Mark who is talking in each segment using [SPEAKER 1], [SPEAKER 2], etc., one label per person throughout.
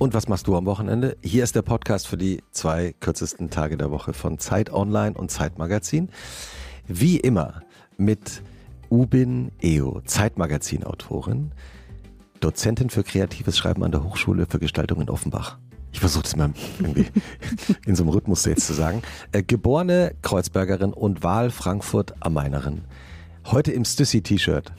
[SPEAKER 1] Und was machst du am Wochenende? Hier ist der Podcast für die zwei kürzesten Tage der Woche von Zeit Online und Zeit Magazin. Wie immer mit Ubin Eo, Zeitmagazin-Autorin, Dozentin für kreatives Schreiben an der Hochschule für Gestaltung in Offenbach. Ich versuche das mal irgendwie in so einem Rhythmus jetzt zu sagen. Äh, geborene Kreuzbergerin und Wahl Frankfurt am Mainerin. Heute im Stüssi-T-Shirt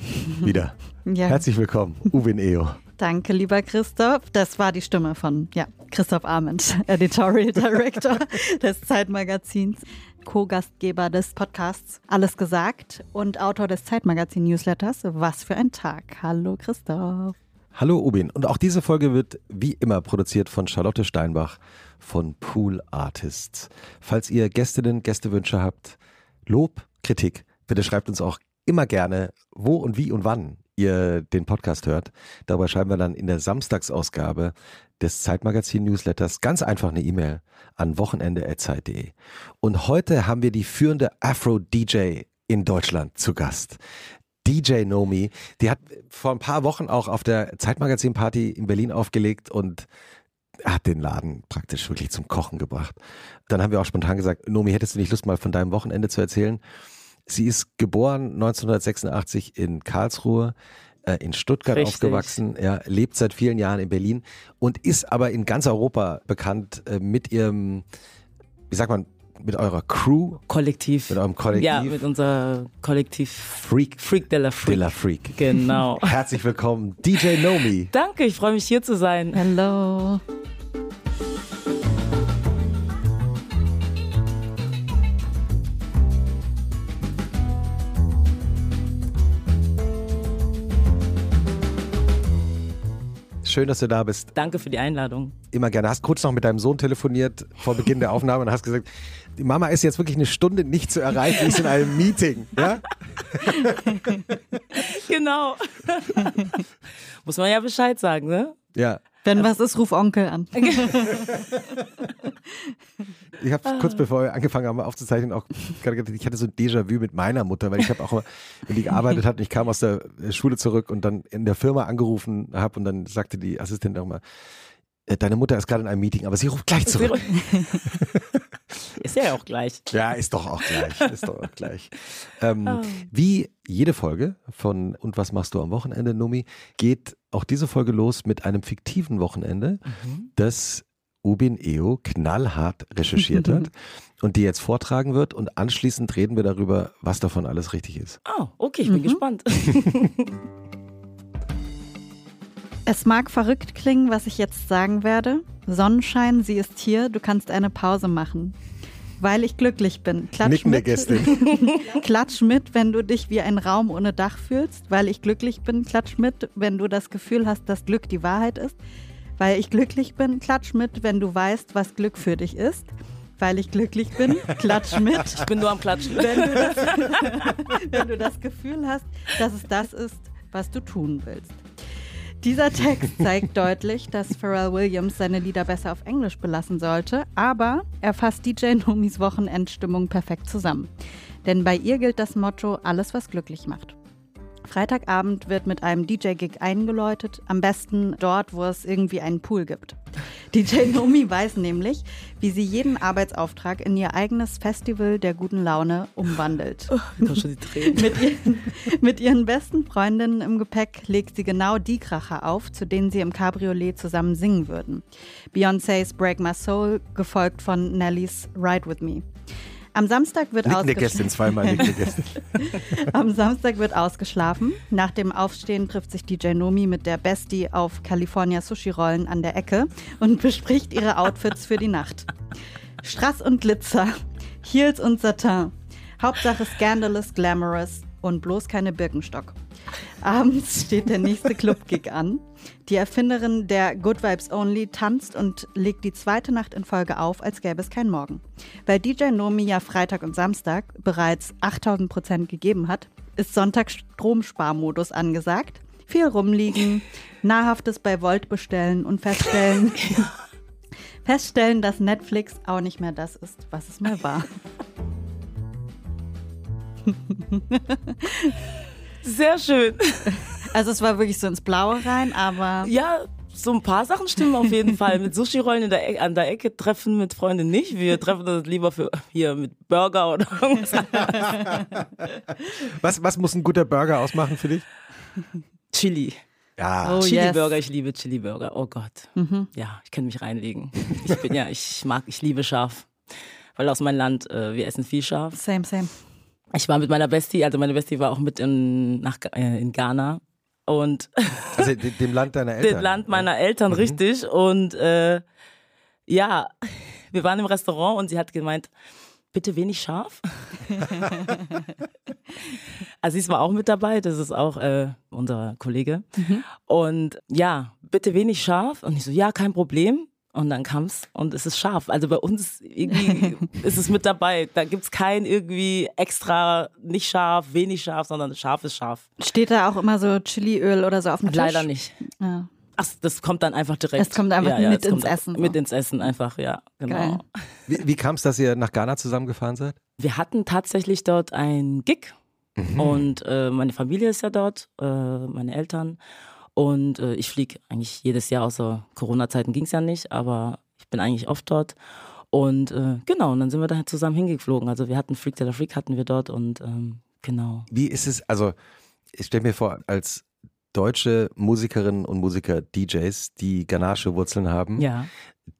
[SPEAKER 1] wieder. Ja. Herzlich willkommen, Ubin Eo.
[SPEAKER 2] Danke, lieber Christoph. Das war die Stimme von ja, Christoph Arment, Editorial Director des Zeitmagazins, Co-Gastgeber des Podcasts Alles gesagt und Autor des Zeitmagazin-Newsletters Was für ein Tag. Hallo, Christoph.
[SPEAKER 1] Hallo, Ubin. Und auch diese Folge wird wie immer produziert von Charlotte Steinbach von Pool Artists. Falls ihr Gästinnen, Gästewünsche habt, Lob, Kritik, bitte schreibt uns auch immer gerne, wo und wie und wann ihr den Podcast hört. Darüber schreiben wir dann in der Samstagsausgabe des Zeitmagazin-Newsletters ganz einfach eine E-Mail an wochenende.zeit.de. Und heute haben wir die führende Afro-DJ in Deutschland zu Gast. DJ Nomi, die hat vor ein paar Wochen auch auf der Zeitmagazin-Party in Berlin aufgelegt und hat den Laden praktisch wirklich zum Kochen gebracht. Dann haben wir auch spontan gesagt, Nomi, hättest du nicht Lust mal von deinem Wochenende zu erzählen? Sie ist geboren 1986 in Karlsruhe, äh, in Stuttgart Richtig. aufgewachsen, ja, lebt seit vielen Jahren in Berlin und ist aber in ganz Europa bekannt äh, mit ihrem, wie sagt man, mit eurer Crew.
[SPEAKER 3] Kollektiv.
[SPEAKER 1] Mit eurem Kollektiv.
[SPEAKER 3] Ja, mit unser Kollektiv.
[SPEAKER 1] Freak.
[SPEAKER 3] Freak de la Freak.
[SPEAKER 1] De la Freak.
[SPEAKER 3] Genau.
[SPEAKER 1] Herzlich willkommen, DJ Nomi.
[SPEAKER 3] Danke, ich freue mich hier zu sein.
[SPEAKER 2] Hello.
[SPEAKER 1] Schön, dass du da bist.
[SPEAKER 3] Danke für die Einladung.
[SPEAKER 1] Immer gerne. Hast kurz noch mit deinem Sohn telefoniert vor Beginn der Aufnahme und hast gesagt, die Mama ist jetzt wirklich eine Stunde nicht zu erreichen, ist in einem Meeting. Ja?
[SPEAKER 3] genau. Muss man ja Bescheid sagen, ne?
[SPEAKER 1] Ja.
[SPEAKER 2] Wenn was ist, ruf Onkel an.
[SPEAKER 1] ich habe kurz bevor wir angefangen haben aufzuzeichnen auch ich hatte so ein Déjà-vu mit meiner Mutter, weil ich habe auch, wenn die gearbeitet hat und ich kam aus der Schule zurück und dann in der Firma angerufen habe und dann sagte die Assistentin auch mal, äh, deine Mutter ist gerade in einem Meeting, aber sie ruft gleich zurück.
[SPEAKER 3] ist ja auch gleich.
[SPEAKER 1] Ja, ist doch auch gleich. Ist doch auch gleich. Ähm, oh. Wie jede Folge von Und was machst du am Wochenende, Numi, geht auch diese Folge los mit einem fiktiven Wochenende, mhm. das Ubin Eo knallhart recherchiert hat und die jetzt vortragen wird und anschließend reden wir darüber, was davon alles richtig ist.
[SPEAKER 3] Oh, okay, ich bin mhm. gespannt.
[SPEAKER 2] Es mag verrückt klingen, was ich jetzt sagen werde. Sonnenschein, sie ist hier, du kannst eine Pause machen. Weil ich glücklich bin.
[SPEAKER 1] Klatsch mit.
[SPEAKER 2] Klatsch mit, wenn du dich wie ein Raum ohne Dach fühlst. Weil ich glücklich bin. Klatsch mit, wenn du das Gefühl hast, dass Glück die Wahrheit ist. Weil ich glücklich bin. Klatsch mit, wenn du weißt, was Glück für dich ist weil ich glücklich bin. Klatsch mit.
[SPEAKER 3] Ich bin nur am Klatschen.
[SPEAKER 2] Wenn du, das, wenn du das Gefühl hast, dass es das ist, was du tun willst. Dieser Text zeigt deutlich, dass Pharrell Williams seine Lieder besser auf Englisch belassen sollte, aber er fasst DJ Nomis Wochenendstimmung perfekt zusammen. Denn bei ihr gilt das Motto, alles was glücklich macht. Freitagabend wird mit einem DJ-Gig eingeläutet, am besten dort, wo es irgendwie einen Pool gibt. DJ Nomi weiß nämlich, wie sie jeden Arbeitsauftrag in ihr eigenes Festival der guten Laune umwandelt.
[SPEAKER 3] Oh, schon die Tränen.
[SPEAKER 2] mit, ihren, mit ihren besten Freundinnen im Gepäck legt sie genau die Kracher auf, zu denen sie im Cabriolet zusammen singen würden. Beyoncé's Break My Soul, gefolgt von Nellys Ride With Me. Am Samstag wird
[SPEAKER 1] liegende Gästin, zweimal Gästin.
[SPEAKER 2] Am Samstag wird ausgeschlafen. Nach dem Aufstehen trifft sich DJ Nomi mit der Bestie auf California Sushi-Rollen an der Ecke und bespricht ihre Outfits für die Nacht. Strass und Glitzer, Heels und Satin. Hauptsache scandalous, glamorous und bloß keine Birkenstock. Abends steht der nächste Club-Gig an. Die Erfinderin der Good Vibes Only tanzt und legt die zweite Nacht in Folge auf, als gäbe es keinen Morgen. Weil DJ Nomi ja Freitag und Samstag bereits 8000 Prozent gegeben hat, ist Sonntag Stromsparmodus angesagt. Viel rumliegen, Nahrhaftes bei Volt bestellen und feststellen, feststellen, dass Netflix auch nicht mehr das ist, was es mal war.
[SPEAKER 3] Sehr schön.
[SPEAKER 2] Also es war wirklich so ins Blaue rein, aber.
[SPEAKER 3] Ja, so ein paar Sachen stimmen auf jeden Fall. Mit Sushi-Rollen in der Ecke, an der Ecke treffen mit Freunden nicht. Wir treffen uns lieber für hier mit Burger oder irgendwas.
[SPEAKER 1] Was, was muss ein guter Burger ausmachen für dich?
[SPEAKER 3] Chili.
[SPEAKER 1] Ja.
[SPEAKER 2] Oh,
[SPEAKER 3] Chili-Burger,
[SPEAKER 2] yes.
[SPEAKER 3] ich liebe Chili-Burger. Oh Gott. Ja, ich kann mich reinlegen. Ich bin ja, ich mag, ich liebe scharf. Weil aus meinem Land, äh, wir essen viel scharf.
[SPEAKER 2] Same, same.
[SPEAKER 3] Ich war mit meiner Bestie, also meine Bestie war auch mit in, nach, äh, in Ghana. Und
[SPEAKER 1] Also de- dem Land deiner Eltern.
[SPEAKER 3] dem Land meiner Eltern, richtig. Und äh, ja, wir waren im Restaurant und sie hat gemeint, bitte wenig scharf. Aziz war auch mit dabei, das ist auch äh, unser Kollege. Und ja, bitte wenig scharf. Und ich so, ja, kein Problem. Und dann kam's und es ist scharf. Also bei uns irgendwie ist es mit dabei. Da gibt's kein irgendwie extra nicht scharf, wenig scharf, sondern scharf ist scharf.
[SPEAKER 2] Steht da auch immer so Chiliöl oder so auf dem Tisch?
[SPEAKER 3] Leider nicht.
[SPEAKER 2] Ja.
[SPEAKER 3] Ach, das kommt dann einfach direkt.
[SPEAKER 2] Es kommt einfach mit
[SPEAKER 3] es
[SPEAKER 2] ins Essen, so.
[SPEAKER 3] Mit ins Essen einfach, ja, genau.
[SPEAKER 2] Geil.
[SPEAKER 1] Wie, wie kam es, dass ihr nach Ghana zusammengefahren seid?
[SPEAKER 3] Wir hatten tatsächlich dort ein Gig und äh, meine Familie ist ja dort, äh, meine Eltern und äh, ich fliege eigentlich jedes Jahr, außer Corona-Zeiten ging es ja nicht, aber ich bin eigentlich oft dort und äh, genau, und dann sind wir da zusammen hingeflogen. Also wir hatten Freak the Freak hatten wir dort und ähm, genau.
[SPEAKER 1] Wie ist es, also ich stelle mir vor, als deutsche Musikerinnen und Musiker, DJs, die ghanaische Wurzeln haben,
[SPEAKER 3] Ja.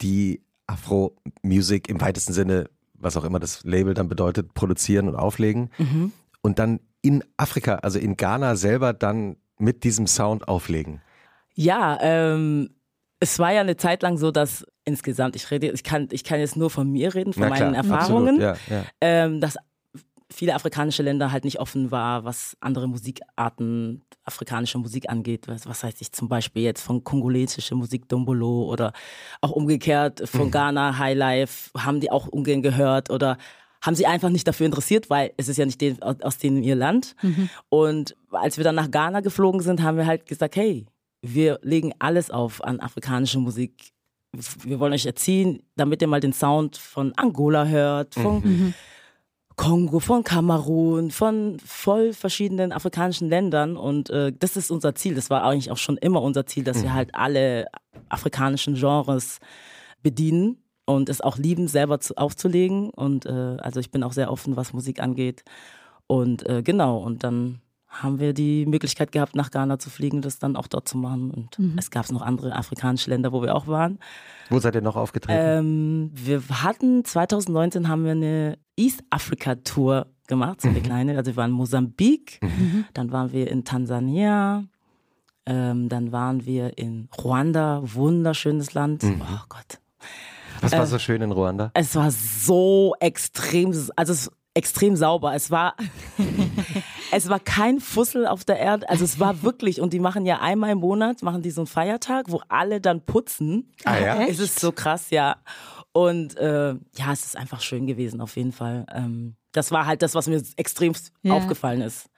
[SPEAKER 1] die Afro-Music im weitesten Sinne, was auch immer das Label dann bedeutet, produzieren und auflegen
[SPEAKER 3] Mhm.
[SPEAKER 1] und dann in Afrika, also in Ghana selber dann mit diesem Sound auflegen.
[SPEAKER 3] Ja, ähm, es war ja eine Zeit lang so, dass insgesamt, ich rede, ich kann, ich kann jetzt nur von mir reden, von
[SPEAKER 1] Na
[SPEAKER 3] meinen
[SPEAKER 1] klar,
[SPEAKER 3] Erfahrungen.
[SPEAKER 1] Absolut, ja, ja.
[SPEAKER 3] ähm, dass viele afrikanische Länder halt nicht offen war, was andere Musikarten, afrikanische Musik angeht. Was, was heißt ich zum Beispiel jetzt von kongolesische Musik Dombolo oder auch umgekehrt von Ghana Highlife haben die auch ungern gehört oder haben sie einfach nicht dafür interessiert, weil es ist ja nicht den, aus denen ihr Land. Und als wir dann nach Ghana geflogen sind, haben wir halt gesagt, hey, wir legen alles auf an afrikanische Musik. Wir wollen euch erziehen, damit ihr mal den Sound von Angola hört, von Kongo, von Kamerun, von voll verschiedenen afrikanischen Ländern. Und äh, das ist unser Ziel. Das war eigentlich auch schon immer unser Ziel, dass wir halt alle afrikanischen Genres bedienen und es auch lieben, selber zu, aufzulegen. Und äh, also ich bin auch sehr offen, was Musik angeht. Und äh, genau, und dann haben wir die Möglichkeit gehabt, nach Ghana zu fliegen, das dann auch dort zu machen. Und es gab noch andere afrikanische Länder, wo wir auch waren.
[SPEAKER 1] Wo seid ihr noch aufgetreten?
[SPEAKER 3] Ähm, wir hatten 2019 haben wir eine East Africa Tour gemacht, so eine kleine. Also wir waren in Mosambik, dann waren wir in Tansania, ähm, dann waren wir in Ruanda, wunderschönes Land. Oh Gott.
[SPEAKER 1] Was
[SPEAKER 3] äh,
[SPEAKER 1] war so schön in Ruanda?
[SPEAKER 3] Es war so extrem, also es extrem sauber. Es war, es war kein Fussel auf der Erde. Also es war wirklich, und die machen ja einmal im Monat, machen die so einen Feiertag, wo alle dann putzen.
[SPEAKER 1] Ah ja?
[SPEAKER 2] Echt?
[SPEAKER 3] Es ist so krass, ja. Und äh, ja, es ist einfach schön gewesen, auf jeden Fall. Ähm, das war halt das, was mir extrem
[SPEAKER 2] Ja.
[SPEAKER 3] aufgefallen ist.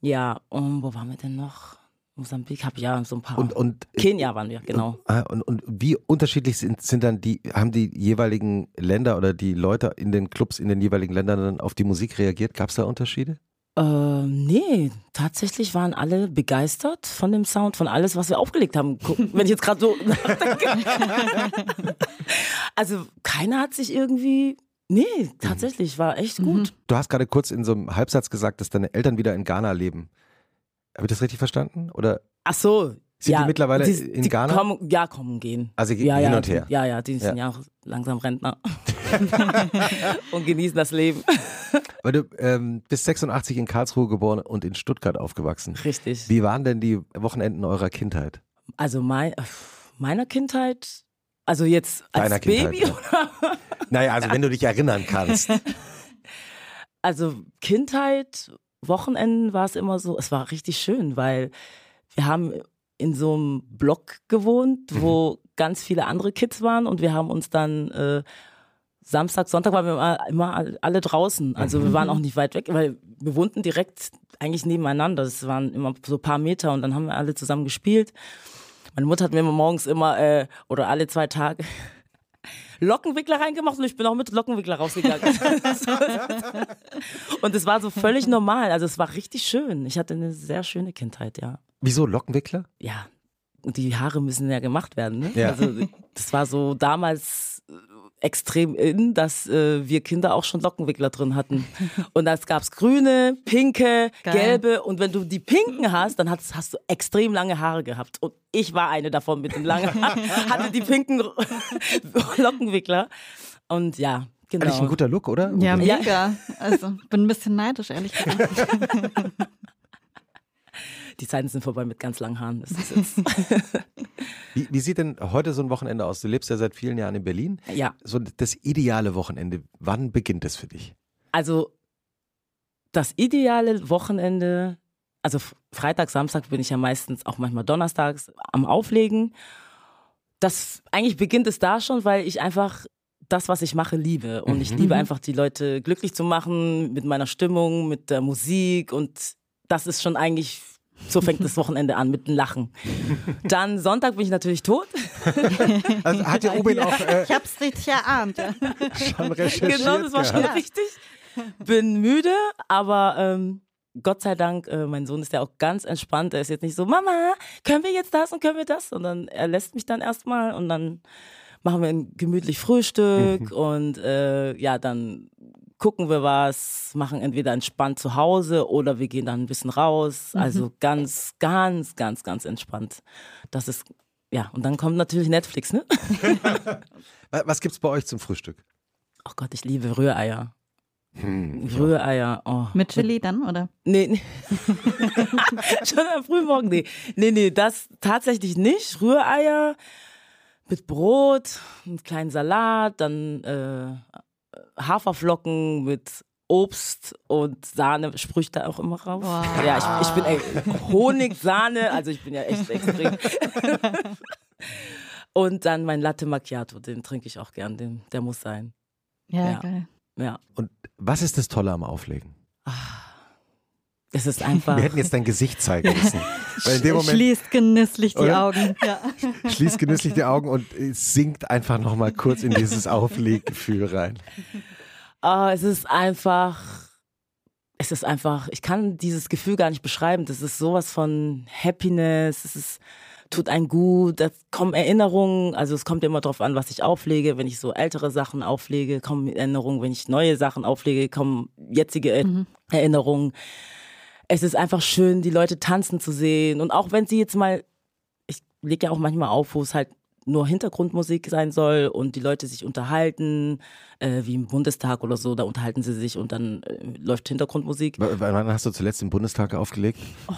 [SPEAKER 3] Ja, und wo waren wir denn noch? Mosambik habe ja so ein paar.
[SPEAKER 1] Und, und,
[SPEAKER 3] Kenia waren wir, genau.
[SPEAKER 1] Ah, und, und wie unterschiedlich sind, sind dann die, haben die jeweiligen Länder oder die Leute in den Clubs in den jeweiligen Ländern dann auf die Musik reagiert? Gab es da Unterschiede?
[SPEAKER 3] Ähm, nee, tatsächlich waren alle begeistert von dem Sound, von alles, was wir aufgelegt haben. Wenn ich jetzt gerade so nachdenke. also keiner hat sich irgendwie. Nee, tatsächlich, war echt gut.
[SPEAKER 1] Du hast gerade kurz in so einem Halbsatz gesagt, dass deine Eltern wieder in Ghana leben. Habe ich das richtig verstanden? Oder
[SPEAKER 3] Ach so.
[SPEAKER 1] Sind
[SPEAKER 3] ja,
[SPEAKER 1] die mittlerweile in
[SPEAKER 3] die
[SPEAKER 1] Ghana?
[SPEAKER 3] Kommen, ja, kommen, gehen.
[SPEAKER 1] Also
[SPEAKER 3] ja,
[SPEAKER 1] hin
[SPEAKER 3] ja,
[SPEAKER 1] und her.
[SPEAKER 3] Die, ja, ja, die sind ja, auch langsam Rentner. und genießen das Leben.
[SPEAKER 1] Weil du ähm, bist 86 in Karlsruhe geboren und in Stuttgart aufgewachsen.
[SPEAKER 3] Richtig.
[SPEAKER 1] Wie waren denn die Wochenenden eurer Kindheit?
[SPEAKER 3] Also mein, meiner Kindheit, also jetzt als
[SPEAKER 1] Deiner Kindheit,
[SPEAKER 3] Baby
[SPEAKER 1] ja.
[SPEAKER 3] oder?
[SPEAKER 1] Naja, also wenn du dich erinnern kannst.
[SPEAKER 3] Also Kindheit, Wochenenden war es immer so, es war richtig schön, weil wir haben in so einem Block gewohnt, wo ganz viele andere Kids waren und wir haben uns dann äh, Samstag, Sonntag waren wir immer, immer alle draußen. Also wir waren auch nicht weit weg, weil wir wohnten direkt eigentlich nebeneinander. Das waren immer so ein paar Meter und dann haben wir alle zusammen gespielt. Meine Mutter hat mir immer morgens immer äh, oder alle zwei Tage Lockenwickler reingemacht und ich bin auch mit Lockenwickler rausgegangen. und es war so völlig normal. Also es war richtig schön. Ich hatte eine sehr schöne Kindheit, ja.
[SPEAKER 1] Wieso Lockenwickler?
[SPEAKER 3] Ja. die Haare müssen ja gemacht werden. Ne?
[SPEAKER 1] Ja.
[SPEAKER 3] Also das war so damals extrem in, dass äh, wir Kinder auch schon Lockenwickler drin hatten. Und das gab's grüne, pinke,
[SPEAKER 2] Geil.
[SPEAKER 3] gelbe. Und wenn du die pinken hast, dann hast, hast du extrem lange Haare gehabt. Und ich war eine davon mit den langen Haaren, hatte die pinken Lockenwickler. Und ja, genau.
[SPEAKER 1] Eigentlich ein guter Look, oder?
[SPEAKER 2] Ja,
[SPEAKER 1] Oder?
[SPEAKER 3] Ja.
[SPEAKER 2] mega. Also bin ein bisschen neidisch, ehrlich gesagt.
[SPEAKER 3] Die Zeiten sind vorbei mit ganz langen Haaren. Das ist jetzt,
[SPEAKER 1] Wie, wie sieht denn heute so ein Wochenende aus? Du lebst ja seit vielen Jahren in Berlin.
[SPEAKER 3] ja,
[SPEAKER 1] So das ideale Wochenende, wann beginnt es für dich?
[SPEAKER 3] also das ideale Wochenende, also Freitag, Samstag bin ich ja meistens auch manchmal donnerstags am Auflegen. Das eigentlich beginnt es da schon, weil ich einfach das, was ich mache, liebe. Und ich liebe einfach die Leute glücklich zu machen mit meiner Stimmung, mit der Musik und das ist schon eigentlich so fängt das Wochenende an mit dem Lachen. Dann Sonntag bin ich natürlich tot.
[SPEAKER 1] Also hat ja Obin auch äh,
[SPEAKER 2] Ich hab's richtig erahnt. Ja.
[SPEAKER 1] schon recherchiert.
[SPEAKER 3] Genau, das war schon
[SPEAKER 1] gehabt.
[SPEAKER 3] richtig. Bin müde, aber ähm, Gott sei Dank, äh, mein Sohn ist ja auch ganz entspannt. Er ist jetzt nicht so, Mama, können wir jetzt das und können wir das? Sondern er lässt mich dann erstmal und dann machen wir ein gemütlich Frühstück und äh, ja, dann gucken wir was, machen entweder entspannt zu Hause oder wir gehen dann ein bisschen raus. Also ganz, ganz, ganz, ganz entspannt. Das ist, ja, und dann kommt natürlich Netflix, ne?
[SPEAKER 1] Wa- Was gibt's bei euch zum Frühstück?
[SPEAKER 3] Oh Gott, ich liebe Rühreier.
[SPEAKER 1] Hm,
[SPEAKER 3] Rühreier, oh.
[SPEAKER 2] Mit Chili dann, oder?
[SPEAKER 3] Nee, nee. Schon am Frühmorgen, nee. Nee, nee, das tatsächlich nicht. Rühreier mit Brot, einen kleinen Salat, dann äh, Haferflocken mit Obst und Sahne sprüht da auch immer raus.
[SPEAKER 2] Wow.
[SPEAKER 3] Ja, ich, ich bin ey, Honig, Sahne, also ich bin ja echt extrem. und dann mein Latte Macchiato, den trinke ich auch gern, den, der muss sein.
[SPEAKER 2] Ja,
[SPEAKER 3] Ja.
[SPEAKER 2] geil.
[SPEAKER 3] Ja,
[SPEAKER 1] Und was ist das Tolle am Auflegen?
[SPEAKER 3] Es ist einfach.
[SPEAKER 1] Wir hätten jetzt dein Gesicht zeigen müssen. Weil in dem Moment
[SPEAKER 2] Schließt genüsslich die
[SPEAKER 1] Oder?
[SPEAKER 2] Augen. Ja.
[SPEAKER 1] schließt genüsslich die Augen und äh, sinkt einfach nochmal kurz in dieses Aufleggefühl rein.
[SPEAKER 3] Ah, es ist einfach, es ist einfach, ich kann dieses Gefühl gar nicht beschreiben. Das ist sowas von Happiness, es ist, tut einen gut, da kommen Erinnerungen, also es kommt immer drauf an, was ich auflege. Wenn ich so ältere Sachen auflege, kommen Erinnerungen. Wenn ich neue Sachen auflege, kommen jetzige Er- Erinnerungen. Es ist einfach schön, die Leute tanzen zu sehen. Und auch wenn sie jetzt mal, ich lege ja auch manchmal auf, wo es halt nur Hintergrundmusik sein soll und die Leute sich unterhalten, äh, wie im Bundestag oder so, da unterhalten sie sich und dann äh, läuft Hintergrundmusik.
[SPEAKER 1] W- Wann hast du zuletzt im Bundestag aufgelegt?
[SPEAKER 3] Ah,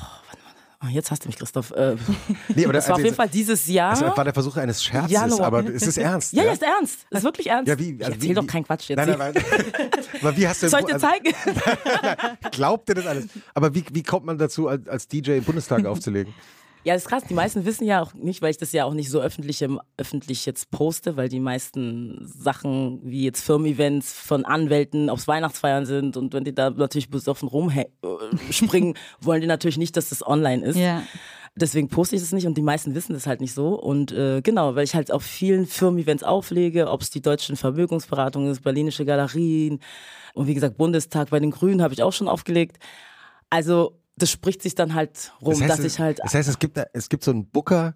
[SPEAKER 3] jetzt hast du mich, Christoph. Äh,
[SPEAKER 1] Nee, aber
[SPEAKER 3] das war auf
[SPEAKER 1] also
[SPEAKER 3] jeden Fall dieses Jahr.
[SPEAKER 1] Das war der Versuch eines Scherzes,
[SPEAKER 3] Januar.
[SPEAKER 1] aber es ist ernst.
[SPEAKER 3] ja, ja, ist ernst. Ist wirklich ernst.
[SPEAKER 1] Ja, wie,
[SPEAKER 3] ich
[SPEAKER 1] also
[SPEAKER 3] erzähl
[SPEAKER 1] wie,
[SPEAKER 3] doch keinen Quatsch jetzt.
[SPEAKER 1] Nein, nein, nein. aber wie hast du
[SPEAKER 3] Soll ich dir
[SPEAKER 1] also,
[SPEAKER 3] zeigen?
[SPEAKER 1] Glaubt ihr das alles? Aber wie, wie kommt man dazu, als, als DJ im Bundestag aufzulegen?
[SPEAKER 3] Ja, das ist krass. Die meisten wissen ja auch nicht, weil ich das ja auch nicht so öffentlich, im- öffentlich jetzt poste, weil die meisten Sachen wie jetzt Firmen-Events von Anwälten aufs Weihnachtsfeiern sind und wenn die da natürlich besoffen rumspringen, wollen die natürlich nicht, dass das online ist.
[SPEAKER 2] Ja.
[SPEAKER 3] Deswegen poste ich es nicht und die meisten wissen das halt nicht so. Und äh, genau, weil ich halt auf vielen Firmen-Events auflege, ob es die deutschen Vermögensberatungen ist, berlinische Galerien und wie gesagt Bundestag bei den Grünen habe ich auch schon aufgelegt. Also das spricht sich dann halt rum, dass
[SPEAKER 1] es,
[SPEAKER 3] ich halt
[SPEAKER 1] das heißt, es gibt, es gibt so einen Booker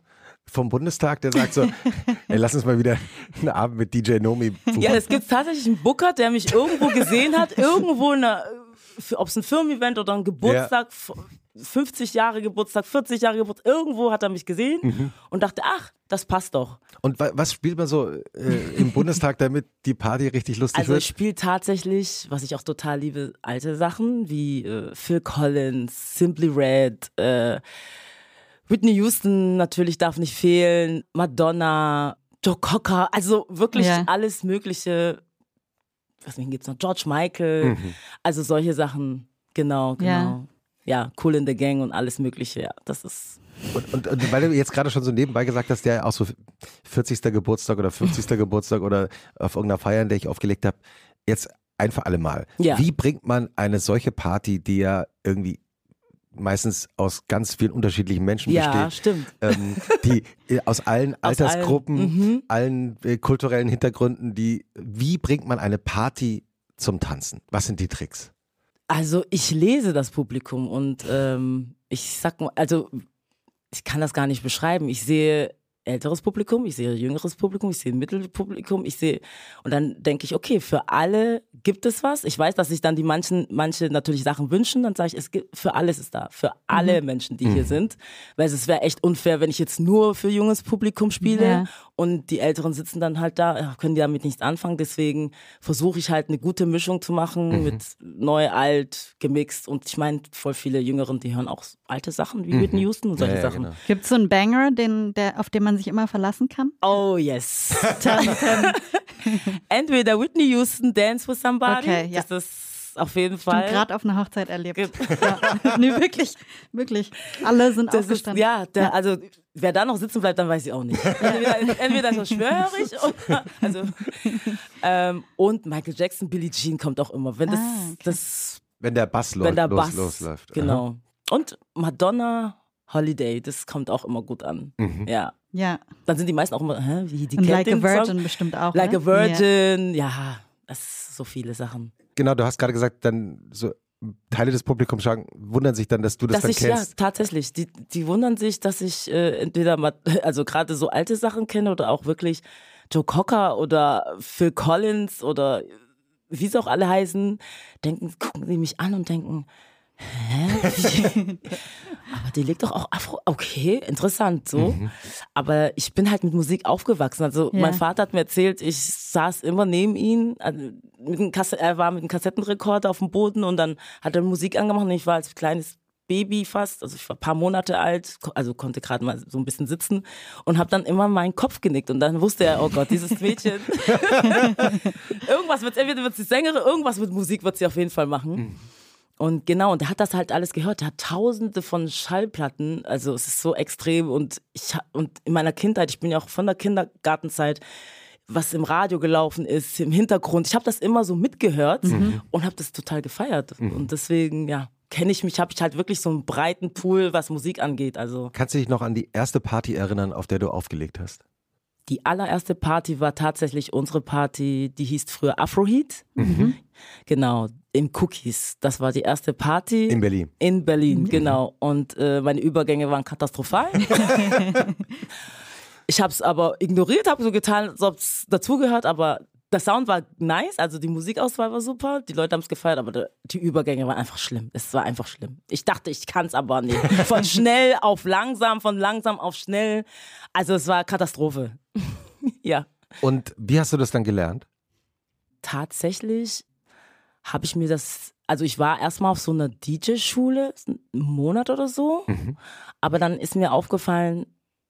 [SPEAKER 1] vom Bundestag, der sagt so, ey, lass uns mal wieder einen Abend mit DJ Nomi buchen.
[SPEAKER 3] Ja, es gibt tatsächlich einen Booker, der mich irgendwo gesehen hat, irgendwo in einer, ob es ein Firmen-Event oder ein Geburtstag, f- 50 Jahre Geburtstag, 40 Jahre Geburtstag, irgendwo hat er mich gesehen
[SPEAKER 1] Mhm.
[SPEAKER 3] und dachte, ach, das passt doch.
[SPEAKER 1] Und wa was spielt man so äh, im Bundestag, damit die Party richtig lustig
[SPEAKER 3] Also ich
[SPEAKER 1] wird?
[SPEAKER 3] spiele tatsächlich, was ich auch total liebe, alte Sachen wie äh, Phil Collins, Simply Red, äh, Whitney Houston natürlich darf nicht fehlen, Madonna, Joe Cocker, also wirklich
[SPEAKER 2] Ja.
[SPEAKER 3] alles mögliche. Was wen gibt's noch? George Michael, also solche Sachen, genau, genau.
[SPEAKER 2] Ja.
[SPEAKER 3] Ja. Cool in the Gang und alles mögliche, ja, das ist
[SPEAKER 1] Und, und, und weil du jetzt gerade schon so nebenbei gesagt hast, der auch so 40. Geburtstag oder 50. Geburtstag oder auf irgendeiner Feier, in der ich aufgelegt habe, jetzt ein für alle Mal.
[SPEAKER 3] Ja.
[SPEAKER 1] Wie bringt man eine solche Party, die ja irgendwie meistens aus ganz vielen unterschiedlichen Menschen
[SPEAKER 3] ja,
[SPEAKER 1] besteht,
[SPEAKER 3] stimmt.
[SPEAKER 1] ähm, die äh, aus allen
[SPEAKER 3] Aus allen,
[SPEAKER 1] Altersgruppen,
[SPEAKER 3] mhm.
[SPEAKER 1] allen äh, kulturellen Hintergründen, die, wie bringt man eine Party zum Tanzen? Was sind die Tricks?
[SPEAKER 3] Also ich lese das Publikum und ähm, ich sag mal, also ich kann das gar nicht beschreiben. Ich sehe älteres Publikum, ich sehe jüngeres Publikum, ich sehe Mittelpublikum, ich sehe und dann denke ich, okay, für alle gibt es was. Ich weiß, dass sich dann die manchen manche natürlich Sachen wünschen, dann sage ich, es gibt für alles ist da, für alle mhm. Menschen, die mhm. hier sind, weil es wäre echt unfair, wenn ich jetzt nur für junges Publikum spiele ja. und die Älteren sitzen dann halt da, können die damit nichts anfangen. Deswegen versuche ich halt eine gute Mischung zu machen mhm. mit neu, alt, gemixt und ich meine, voll viele Jüngeren, die hören auch alte Sachen wie mhm. Whitney Houston und solche ja, ja, Sachen. Genau.
[SPEAKER 2] Gibt es so einen Banger, den der auf den man man sich immer verlassen kann?
[SPEAKER 3] Oh yes. Entweder Whitney Houston, Dance with Somebody. Okay, ja. Das ist auf jeden Fall.
[SPEAKER 2] gerade auf einer Hochzeit erlebt. ja. Nee, wirklich, wirklich. Alle sind das aufgestanden.
[SPEAKER 3] Ist, ja, der, ja, also wer da noch sitzen bleibt, dann weiß ich auch nicht. Entweder, entweder ist er schwörig oder, also, ähm, und Michael Jackson, Billie Jean kommt auch immer. Wenn das, ah, okay. das
[SPEAKER 1] wenn der Bass läuft,
[SPEAKER 3] wenn der
[SPEAKER 1] Bass,
[SPEAKER 3] losläuft. Genau. Aha. Und Madonna Holiday, das kommt auch immer gut an. Mhm. Ja.
[SPEAKER 2] Ja.
[SPEAKER 3] Dann sind die meisten auch immer, hä, wie die
[SPEAKER 2] Und Like a Virgin Song? bestimmt auch.
[SPEAKER 3] Like
[SPEAKER 2] ne?
[SPEAKER 3] a Virgin, ja. ja, das ist so viele Sachen.
[SPEAKER 1] Genau, du hast gerade gesagt, dann so Teile des Publikums sagen, wundern sich dann, dass du das dass dann
[SPEAKER 3] ich,
[SPEAKER 1] kennst.
[SPEAKER 3] Ja, tatsächlich. Die, die wundern sich, dass ich äh, entweder mal, also gerade so alte Sachen kenne oder auch wirklich Joe Cocker oder Phil Collins oder wie sie auch alle heißen, denken, gucken sie mich an und denken, Hä? aber die legt doch auch Afro. Okay, interessant so. Mhm. Aber ich bin halt mit Musik aufgewachsen. Also ja. mein Vater hat mir erzählt, ich saß immer neben ihm. Also er war mit einem Kassettenrekorder auf dem Boden und dann hat er Musik angemacht und ich war als kleines Baby fast, also ich war ein paar Monate alt, also konnte gerade mal so ein bisschen sitzen und habe dann immer meinen Kopf genickt und dann wusste er, oh Gott, dieses Mädchen, irgendwas wird, entweder wird sie Sängerin, irgendwas mit Musik wird sie auf jeden Fall machen. Mhm. Und genau, und der hat das halt alles gehört. Der hat tausende von Schallplatten. Also es ist so extrem. Und ich und in meiner Kindheit, ich bin ja auch von der Kindergartenzeit, was im Radio gelaufen ist, im Hintergrund. Ich habe das immer so mitgehört mhm. und habe das total gefeiert. Mhm. Und deswegen, ja, kenne ich mich, habe ich halt wirklich so einen breiten Pool, was Musik angeht. Also
[SPEAKER 1] Kannst du dich noch an die erste Party erinnern, auf der du aufgelegt hast?
[SPEAKER 3] Die allererste Party war tatsächlich unsere Party, die hieß früher Afroheat. Mhm. Genau, im Cookies. Das war die erste Party.
[SPEAKER 1] In Berlin.
[SPEAKER 3] In Berlin, mhm. genau. Und äh, meine Übergänge waren katastrophal. ich habe es aber ignoriert, habe so getan, als ob es dazugehört, aber der Sound war nice, also die Musikauswahl war super, die Leute haben es gefeiert, aber die Übergänge waren einfach schlimm. Es war einfach schlimm. Ich dachte, ich kann es aber nicht. Von schnell auf langsam, von langsam auf schnell. Also es war Katastrophe. ja.
[SPEAKER 1] Und wie hast du das dann gelernt?
[SPEAKER 3] Tatsächlich habe ich mir das, also ich war erstmal auf so einer DJ-Schule, einen Monat oder so, mhm. aber dann ist mir aufgefallen,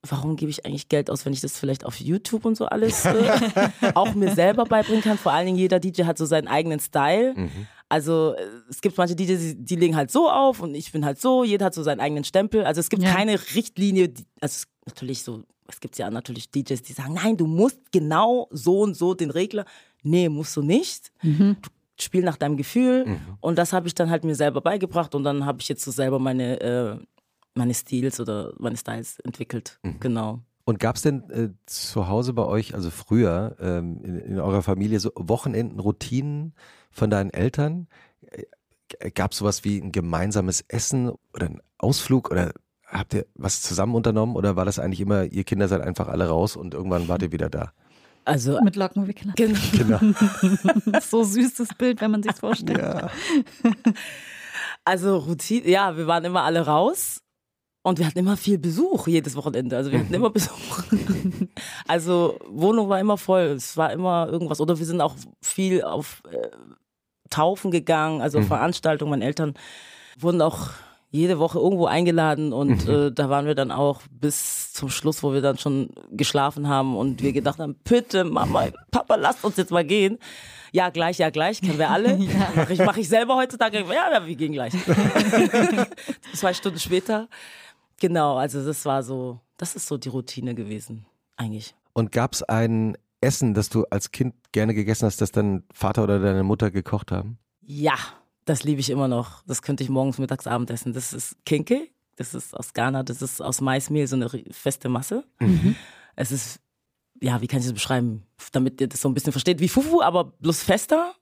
[SPEAKER 3] warum gebe ich eigentlich Geld aus, wenn ich das vielleicht auf YouTube und so alles äh, auch mir selber beibringen kann. Vor allen Dingen jeder DJ hat so seinen eigenen Style. Mhm. Also äh, es gibt manche DJs, die legen halt so auf und ich bin halt so, jeder hat so seinen eigenen Stempel. Also es gibt ja. keine Richtlinie, die, also natürlich so, es gibt ja natürlich DJs, die sagen, nein, du musst genau so und so den Regler. Nee, musst du nicht. Mhm. Du spiel nach deinem Gefühl. Mhm. Und das habe ich dann halt mir selber beigebracht und dann habe ich jetzt so selber meine, äh, meine Stils oder meine Styles entwickelt. Mhm. Genau.
[SPEAKER 1] Und gab es denn äh, zu Hause bei euch, also früher ähm, in, in, eurer Familie, so Wochenenden, Routinen von deinen Eltern? Äh, gab es sowas wie ein gemeinsames Essen oder ein Ausflug oder habt ihr was zusammen unternommen oder war das eigentlich immer, ihr Kinder seid einfach alle raus und irgendwann wart ihr wieder da?
[SPEAKER 3] Also,
[SPEAKER 2] Mit Lockenwickler.
[SPEAKER 3] Genau.
[SPEAKER 2] genau. so süßes Bild, wenn man sich vorstellt.
[SPEAKER 1] Ja.
[SPEAKER 3] Also Routine, ja, wir waren immer alle raus und wir hatten immer viel Besuch jedes Wochenende. Also wir hatten immer Besuch. also Wohnung war immer voll. Es war immer irgendwas. Oder wir sind auch viel auf äh, Taufen gegangen, also mhm. Veranstaltungen. Meine Eltern wurden auch jede Woche irgendwo eingeladen und mhm. äh, da waren wir dann auch bis zum Schluss, wo wir dann schon geschlafen haben und wir gedacht haben, bitte Mama, Papa, lasst uns jetzt mal gehen. Ja, gleich, ja, gleich, kennen wir alle. ja. Mache ich, mach ich selber heutzutage. Ja, ja, wir gehen gleich. Zwei Stunden später. Genau, also das war so, das ist so die Routine gewesen, eigentlich.
[SPEAKER 1] Und gab es ein Essen, das du als Kind gerne gegessen hast, das dein Vater oder deine Mutter gekocht haben?
[SPEAKER 3] Ja, das liebe ich immer noch. Das könnte ich morgens, mittags, Abend essen. Das ist Kinke. Das ist aus Ghana. Das ist aus Maismehl so eine feste Masse. Mhm. Es ist, ja, wie kann ich das beschreiben? Damit ihr das so ein bisschen versteht, wie Fufu, aber bloß fester.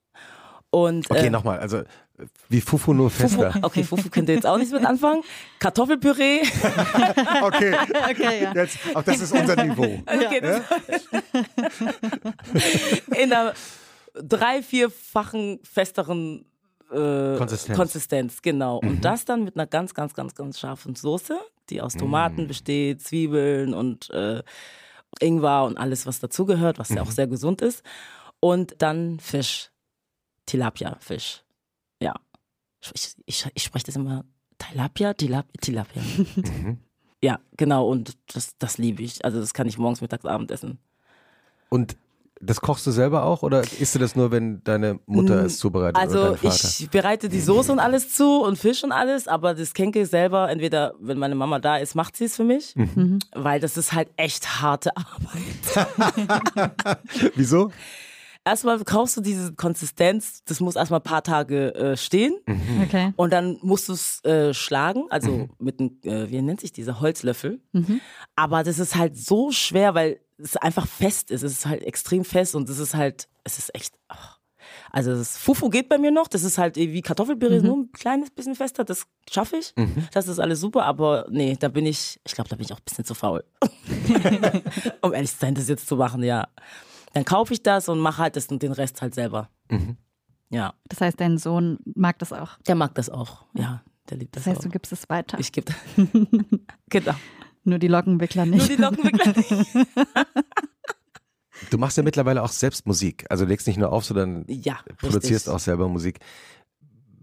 [SPEAKER 3] Und,
[SPEAKER 1] Okay,
[SPEAKER 3] äh,
[SPEAKER 1] nochmal. Also wie Fufu nur
[SPEAKER 3] Fufu,
[SPEAKER 1] fester.
[SPEAKER 3] okay, Fufu könnt ihr jetzt auch nicht mit anfangen. Kartoffelpüree.
[SPEAKER 1] Okay,
[SPEAKER 2] Okay, ja.
[SPEAKER 1] jetzt, auch das ist unser Niveau.
[SPEAKER 3] Okay, das in einer drei, vierfachen festeren äh,
[SPEAKER 1] Konsistenz.
[SPEAKER 3] Konsistenz, genau.
[SPEAKER 1] Mhm.
[SPEAKER 3] Und das dann mit einer ganz, ganz, ganz, ganz scharfen Soße, die aus
[SPEAKER 1] Mhm.
[SPEAKER 3] Tomaten besteht, Zwiebeln und äh, Ingwer und alles, was dazugehört, was
[SPEAKER 1] Mhm.
[SPEAKER 3] ja auch sehr gesund ist. Und dann Fisch. Tilapia-Fisch. Ja. Ich, ich, ich spreche das immer Tilapia, Tilapia, Tilapia.
[SPEAKER 1] Mhm.
[SPEAKER 3] Ja, genau. Und das, das liebe ich. Also das kann ich morgens, mittags, Abend essen.
[SPEAKER 1] Und das kochst du selber auch oder isst du das nur, wenn deine Mutter es zubereitet oder
[SPEAKER 3] Also
[SPEAKER 1] dein Vater?
[SPEAKER 3] ich bereite die Soße und alles zu und Fisch und alles, aber das Kenke selber, entweder wenn meine Mama da ist, macht sie es für mich,
[SPEAKER 1] Mhm.
[SPEAKER 3] weil das ist halt echt harte Arbeit.
[SPEAKER 1] Wieso?
[SPEAKER 3] Erstmal kaufst du diese Konsistenz, das muss erstmal ein paar Tage äh, stehen
[SPEAKER 1] Mhm.
[SPEAKER 2] Okay.
[SPEAKER 3] und dann musst du es äh, schlagen, also mit einem, äh, wie nennt sich dieser Holzlöffel. Aber das ist halt so schwer, weil es einfach fest ist. Es ist halt extrem fest und es ist halt, es ist echt. ach. Also das Fufu geht bei mir noch, das ist halt wie Kartoffelpüree, nur ein kleines bisschen fester, das schaffe ich. Das ist alles super, aber nee, da bin ich, ich glaube, da bin ich auch ein bisschen zu faul. um ehrlich zu sein, das jetzt zu machen, ja. Dann kaufe ich das und mache halt das und den Rest halt selber. Ja,
[SPEAKER 2] Das heißt, dein Sohn mag das auch.
[SPEAKER 3] der mag das auch, ja, der liebt das,
[SPEAKER 2] Das heißt,
[SPEAKER 3] auch.
[SPEAKER 2] du gibst es weiter.
[SPEAKER 3] Ich gebe, genau.
[SPEAKER 2] Nur die Lockenwickler
[SPEAKER 3] Nur
[SPEAKER 2] nicht.
[SPEAKER 3] die Lockenwickler.
[SPEAKER 1] Du machst ja mittlerweile auch selbst Musik. Also legst nicht nur auf, sondern
[SPEAKER 3] Ja,
[SPEAKER 1] produzierst
[SPEAKER 3] richtig.
[SPEAKER 1] auch selber Musik.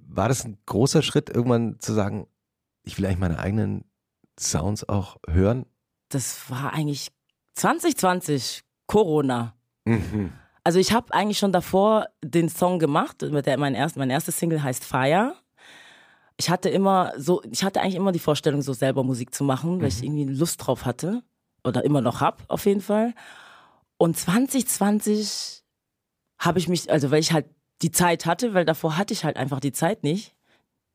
[SPEAKER 1] War das ein großer Schritt, irgendwann zu sagen, ich will eigentlich meine eigenen Sounds auch hören?
[SPEAKER 3] Das war eigentlich 2020, Corona.
[SPEAKER 1] Mhm.
[SPEAKER 3] Also ich habe eigentlich schon davor den Song gemacht, mit der mein, erst, mein erstes Single heißt Fire. Ich hatte immer so, ich hatte eigentlich immer die Vorstellung, so selber Musik zu machen, weil ich irgendwie Lust drauf hatte. Oder immer noch hab, auf jeden Fall. Und 2020 habe ich mich, also weil ich halt die Zeit hatte, weil davor hatte ich halt einfach die Zeit nicht,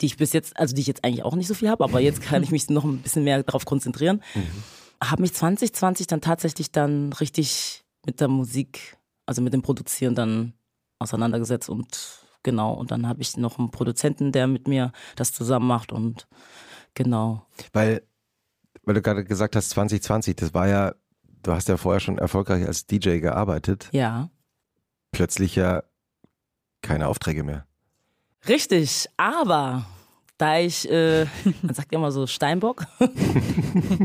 [SPEAKER 3] die ich bis jetzt, also die ich jetzt eigentlich auch nicht so viel habe, aber jetzt kann ich mich noch ein bisschen mehr darauf konzentrieren. Habe mich 2020 dann tatsächlich dann richtig mit der Musik, also mit dem Produzieren dann auseinandergesetzt und genau, und dann habe ich noch einen Produzenten, der mit mir das zusammen macht und genau.
[SPEAKER 1] Weil, weil du gerade gesagt hast, 2020, das war ja, du hast ja vorher schon erfolgreich als DJ gearbeitet,
[SPEAKER 3] Ja.
[SPEAKER 1] plötzlich ja keine Aufträge mehr.
[SPEAKER 3] Richtig, aber da ich, äh, man sagt ja immer so Steinbock.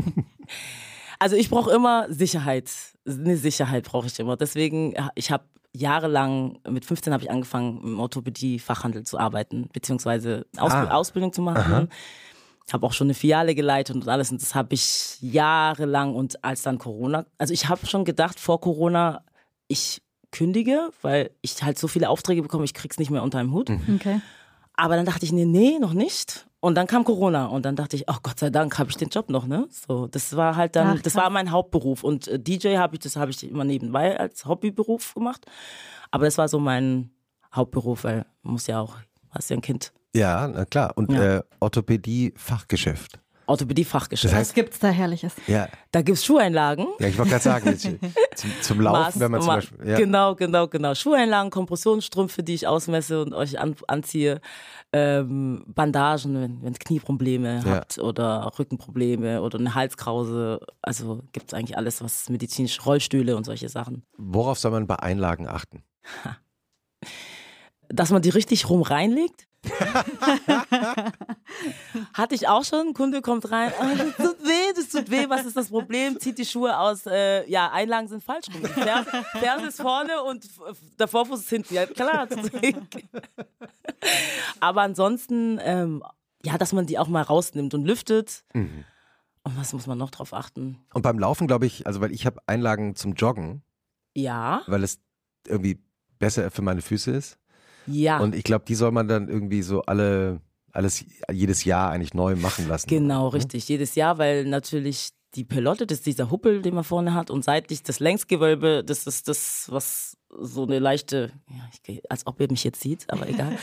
[SPEAKER 3] also ich brauche immer Sicherheit. Eine Sicherheit brauche ich immer. Deswegen, ich habe jahrelang, mit 15 habe ich angefangen, im Orthopädie-Fachhandel zu arbeiten, beziehungsweise Ausb
[SPEAKER 1] Ah.
[SPEAKER 3] Ausbildung zu machen. Habe auch schon eine Filiale geleitet und alles. Und das habe ich jahrelang und als dann Corona, also ich habe schon gedacht, vor Corona, ich kündige, weil ich halt so viele Aufträge bekomme, ich krieg's nicht mehr unter einem Hut.
[SPEAKER 2] Okay.
[SPEAKER 3] Aber dann dachte ich, nee, nee, noch nicht. Und dann kam Corona und dann dachte ich, ach Gott sei Dank habe ich den Job noch, ne? So, das war halt dann,
[SPEAKER 2] Ach,
[SPEAKER 3] das war mein Hauptberuf und äh, DJ habe ich, das habe ich immer nebenbei als Hobbyberuf gemacht. Aber das war so mein Hauptberuf, weil man muss ja auch, hast ja ein Kind,
[SPEAKER 1] Ja, na klar. Und
[SPEAKER 3] Ja.
[SPEAKER 1] äh, Orthopädie-Fachgeschäft.
[SPEAKER 3] Orthopädie-Fachgeschäft.
[SPEAKER 1] Das heißt-
[SPEAKER 2] Was gibt's da Herrliches?
[SPEAKER 1] Ja,
[SPEAKER 3] da gibt's Schuheinlagen.
[SPEAKER 1] ja ich wollte gerade sagen, jetzt, zum, zum Laufen,
[SPEAKER 3] Maß-
[SPEAKER 1] wenn man zum
[SPEAKER 3] Ma-
[SPEAKER 1] Beispiel. Ja.
[SPEAKER 3] Genau, genau, genau. Schuheinlagen, Kompressionsstrümpfe, die ich ausmesse und euch an, anziehe. Ähm, Bandagen, wenn ihr Knieprobleme
[SPEAKER 1] Ja.
[SPEAKER 3] habt oder Rückenprobleme oder eine Halskrause. Also gibt's eigentlich alles, was medizinisch, Rollstühle und solche Sachen.
[SPEAKER 1] Worauf soll man bei Einlagen achten?
[SPEAKER 3] Dass man die richtig rum reinlegt. Hatte ich auch schon. Ein Kunde kommt rein. Ah, das tut weh, das tut weh. Was ist das Problem? Zieht die Schuhe aus. Äh, ja, Einlagen sind falsch rum. Ferse, Ferse ist vorne und der Vorfuß ist hinten. Ja, klar. Aber ansonsten, ähm, ja, dass man die auch mal rausnimmt und lüftet.
[SPEAKER 1] Mhm.
[SPEAKER 3] Und was muss man noch drauf achten?
[SPEAKER 1] Und beim Laufen, glaube ich, also weil ich habe Einlagen zum Joggen,
[SPEAKER 3] Ja,
[SPEAKER 1] weil es irgendwie besser für meine Füße ist.
[SPEAKER 3] ja.
[SPEAKER 1] Und ich glaube, die soll man dann irgendwie so alle, alles jedes Jahr eigentlich neu machen lassen.
[SPEAKER 3] Genau, richtig. Jedes Jahr, weil natürlich die Pelotte, das ist dieser Huppel, den man vorne hat, und seitlich das Längsgewölbe, das ist das, was so eine leichte, ja, ich, als ob ihr mich jetzt sieht, aber egal.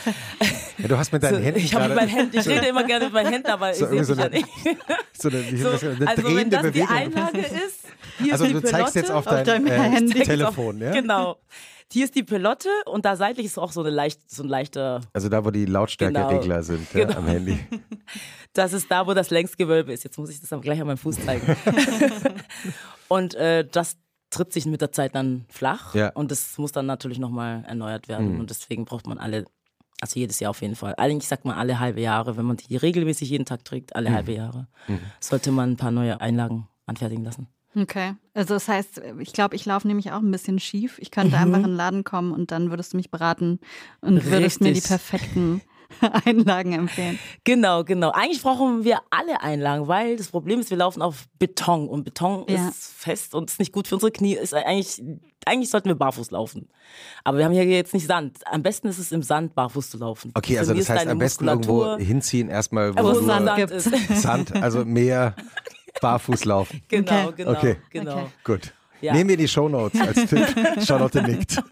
[SPEAKER 1] Ja, du hast mit deinen
[SPEAKER 3] So,
[SPEAKER 1] Händen
[SPEAKER 3] ich habe mit meinen Händen, ich rede immer gerne mit meinen Händen, aber
[SPEAKER 1] So
[SPEAKER 3] ich sehe mich
[SPEAKER 1] so
[SPEAKER 3] ja nicht.
[SPEAKER 1] so eine,
[SPEAKER 3] So,
[SPEAKER 1] das,
[SPEAKER 3] also wenn
[SPEAKER 1] drehende
[SPEAKER 3] das die
[SPEAKER 1] Bewegung.
[SPEAKER 3] Einlage ist, hier
[SPEAKER 1] Also
[SPEAKER 3] ist die
[SPEAKER 1] du zeigst
[SPEAKER 3] Pelotte.
[SPEAKER 1] jetzt auf
[SPEAKER 2] auf
[SPEAKER 1] dein
[SPEAKER 2] deinem
[SPEAKER 1] äh. Telefon, ja?
[SPEAKER 3] Genau. Hier ist die Pelotte und da seitlich ist auch so, eine leicht, so ein leichter.
[SPEAKER 1] Also da, wo die Lautstärkeregler
[SPEAKER 3] Genau.
[SPEAKER 1] sind ja,
[SPEAKER 3] Genau.
[SPEAKER 1] am Handy.
[SPEAKER 3] Das ist da, wo das Längsgewölbe ist. Jetzt muss ich das aber gleich an meinem Fuß zeigen. und äh, das tritt sich mit der Zeit dann flach
[SPEAKER 1] Ja.
[SPEAKER 3] und das muss dann natürlich nochmal erneuert werden.
[SPEAKER 1] Mhm.
[SPEAKER 3] Und deswegen braucht man alle, also jedes Jahr auf jeden Fall. Eigentlich sagt man alle halbe Jahre, wenn man die regelmäßig jeden Tag trägt, alle halbe Jahre, sollte man ein paar neue Einlagen anfertigen lassen.
[SPEAKER 2] Okay. Also das heißt, ich glaube, ich laufe nämlich auch ein bisschen schief. Ich könnte einfach in den Laden kommen und dann würdest du mich beraten und würdest mir die perfekten Einlagen empfehlen.
[SPEAKER 3] Genau, genau. Eigentlich brauchen wir alle Einlagen, weil das Problem ist, wir laufen auf Beton und Beton
[SPEAKER 2] Ja.
[SPEAKER 3] ist fest und ist nicht gut für unsere Knie. Ist eigentlich, eigentlich sollten wir barfuß laufen. Aber wir haben hier jetzt nicht Sand. Am besten ist es im Sand barfuß zu laufen.
[SPEAKER 1] Okay,
[SPEAKER 3] Du
[SPEAKER 1] also das heißt am besten irgendwo
[SPEAKER 3] Muskulatur.
[SPEAKER 1] hinziehen, erstmal
[SPEAKER 3] wo
[SPEAKER 1] wo
[SPEAKER 3] es
[SPEAKER 2] Sand
[SPEAKER 3] Sand
[SPEAKER 2] gibt.
[SPEAKER 1] Sand, also mehr barfuß laufen.
[SPEAKER 3] Genau,
[SPEAKER 2] Okay.
[SPEAKER 3] genau,
[SPEAKER 1] Okay.
[SPEAKER 3] genau.
[SPEAKER 2] Okay.
[SPEAKER 1] Gut.
[SPEAKER 3] Ja.
[SPEAKER 1] Nehmen wir die Shownotes als Tipp. Charlotte nickt.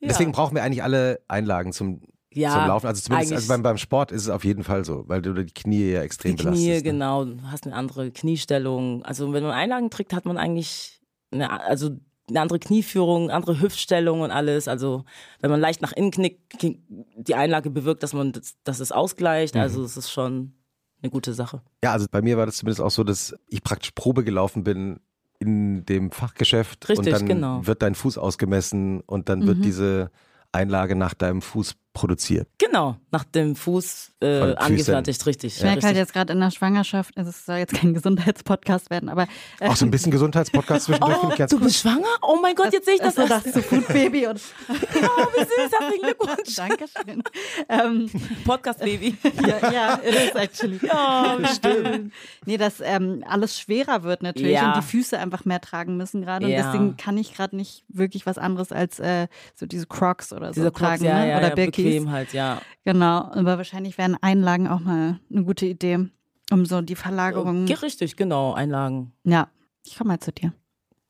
[SPEAKER 3] Ja.
[SPEAKER 1] Deswegen brauchen wir eigentlich alle Einlagen zum,
[SPEAKER 3] Ja,
[SPEAKER 1] zum Laufen. Also zumindest also beim, beim Sport ist es auf jeden Fall so, weil du die Knie ja extrem
[SPEAKER 3] Die Knie,
[SPEAKER 1] belastest. ne?
[SPEAKER 3] genau. Du hast eine andere Kniestellung. Also wenn man Einlagen trägt, hat man eigentlich eine, also eine andere Knieführung, andere Hüftstellung und alles. Also wenn man leicht nach innen knickt, knick- die Einlage bewirkt, dass man das, dass es ausgleicht.
[SPEAKER 1] Mhm.
[SPEAKER 3] Also es ist schon eine gute Sache.
[SPEAKER 1] Ja, also bei mir war das zumindest auch so, dass ich praktisch Probe gelaufen bin in dem Fachgeschäft und
[SPEAKER 3] Richtig,
[SPEAKER 1] dann
[SPEAKER 3] genau.
[SPEAKER 1] wird dein Fuß ausgemessen und dann wird diese Einlage nach deinem Fuß produziert.
[SPEAKER 3] Genau, nach dem Fuß äh, angefertigt, richtig.
[SPEAKER 2] Ich merke halt
[SPEAKER 3] richtig.
[SPEAKER 2] jetzt gerade in der Schwangerschaft, also es soll jetzt kein Gesundheitspodcast werden, aber äh,
[SPEAKER 1] Auch so ein bisschen Gesundheitspodcast zwischendurch
[SPEAKER 3] Oh, du
[SPEAKER 1] gut.
[SPEAKER 3] bist schwanger? Oh mein Gott, jetzt sehe ich das.
[SPEAKER 2] also das zu Food Baby und
[SPEAKER 3] Oh, wie süß, herzlichen Glückwunsch.
[SPEAKER 2] Dankeschön. ähm,
[SPEAKER 3] Podcast-Baby.
[SPEAKER 2] ja, ja, it is actually.
[SPEAKER 3] Ja, bestimmt.
[SPEAKER 2] Nee, dass ähm, alles schwerer wird natürlich
[SPEAKER 3] Ja.
[SPEAKER 2] und die Füße einfach mehr tragen müssen gerade. Und
[SPEAKER 3] Ja.
[SPEAKER 2] deswegen kann ich gerade nicht wirklich was anderes als äh, so diese Crocs oder so
[SPEAKER 3] Crocs,
[SPEAKER 2] tragen.
[SPEAKER 3] ja,
[SPEAKER 2] ne?
[SPEAKER 3] ja,
[SPEAKER 2] oder
[SPEAKER 3] ja,
[SPEAKER 2] Birkis.
[SPEAKER 3] Bequem halt, ja.
[SPEAKER 2] Genau, aber wahrscheinlich wären Einlagen auch mal eine gute Idee, um so die Verlagerung.
[SPEAKER 3] Ja, richtig, genau, Einlagen.
[SPEAKER 2] Ja, ich komme mal zu dir.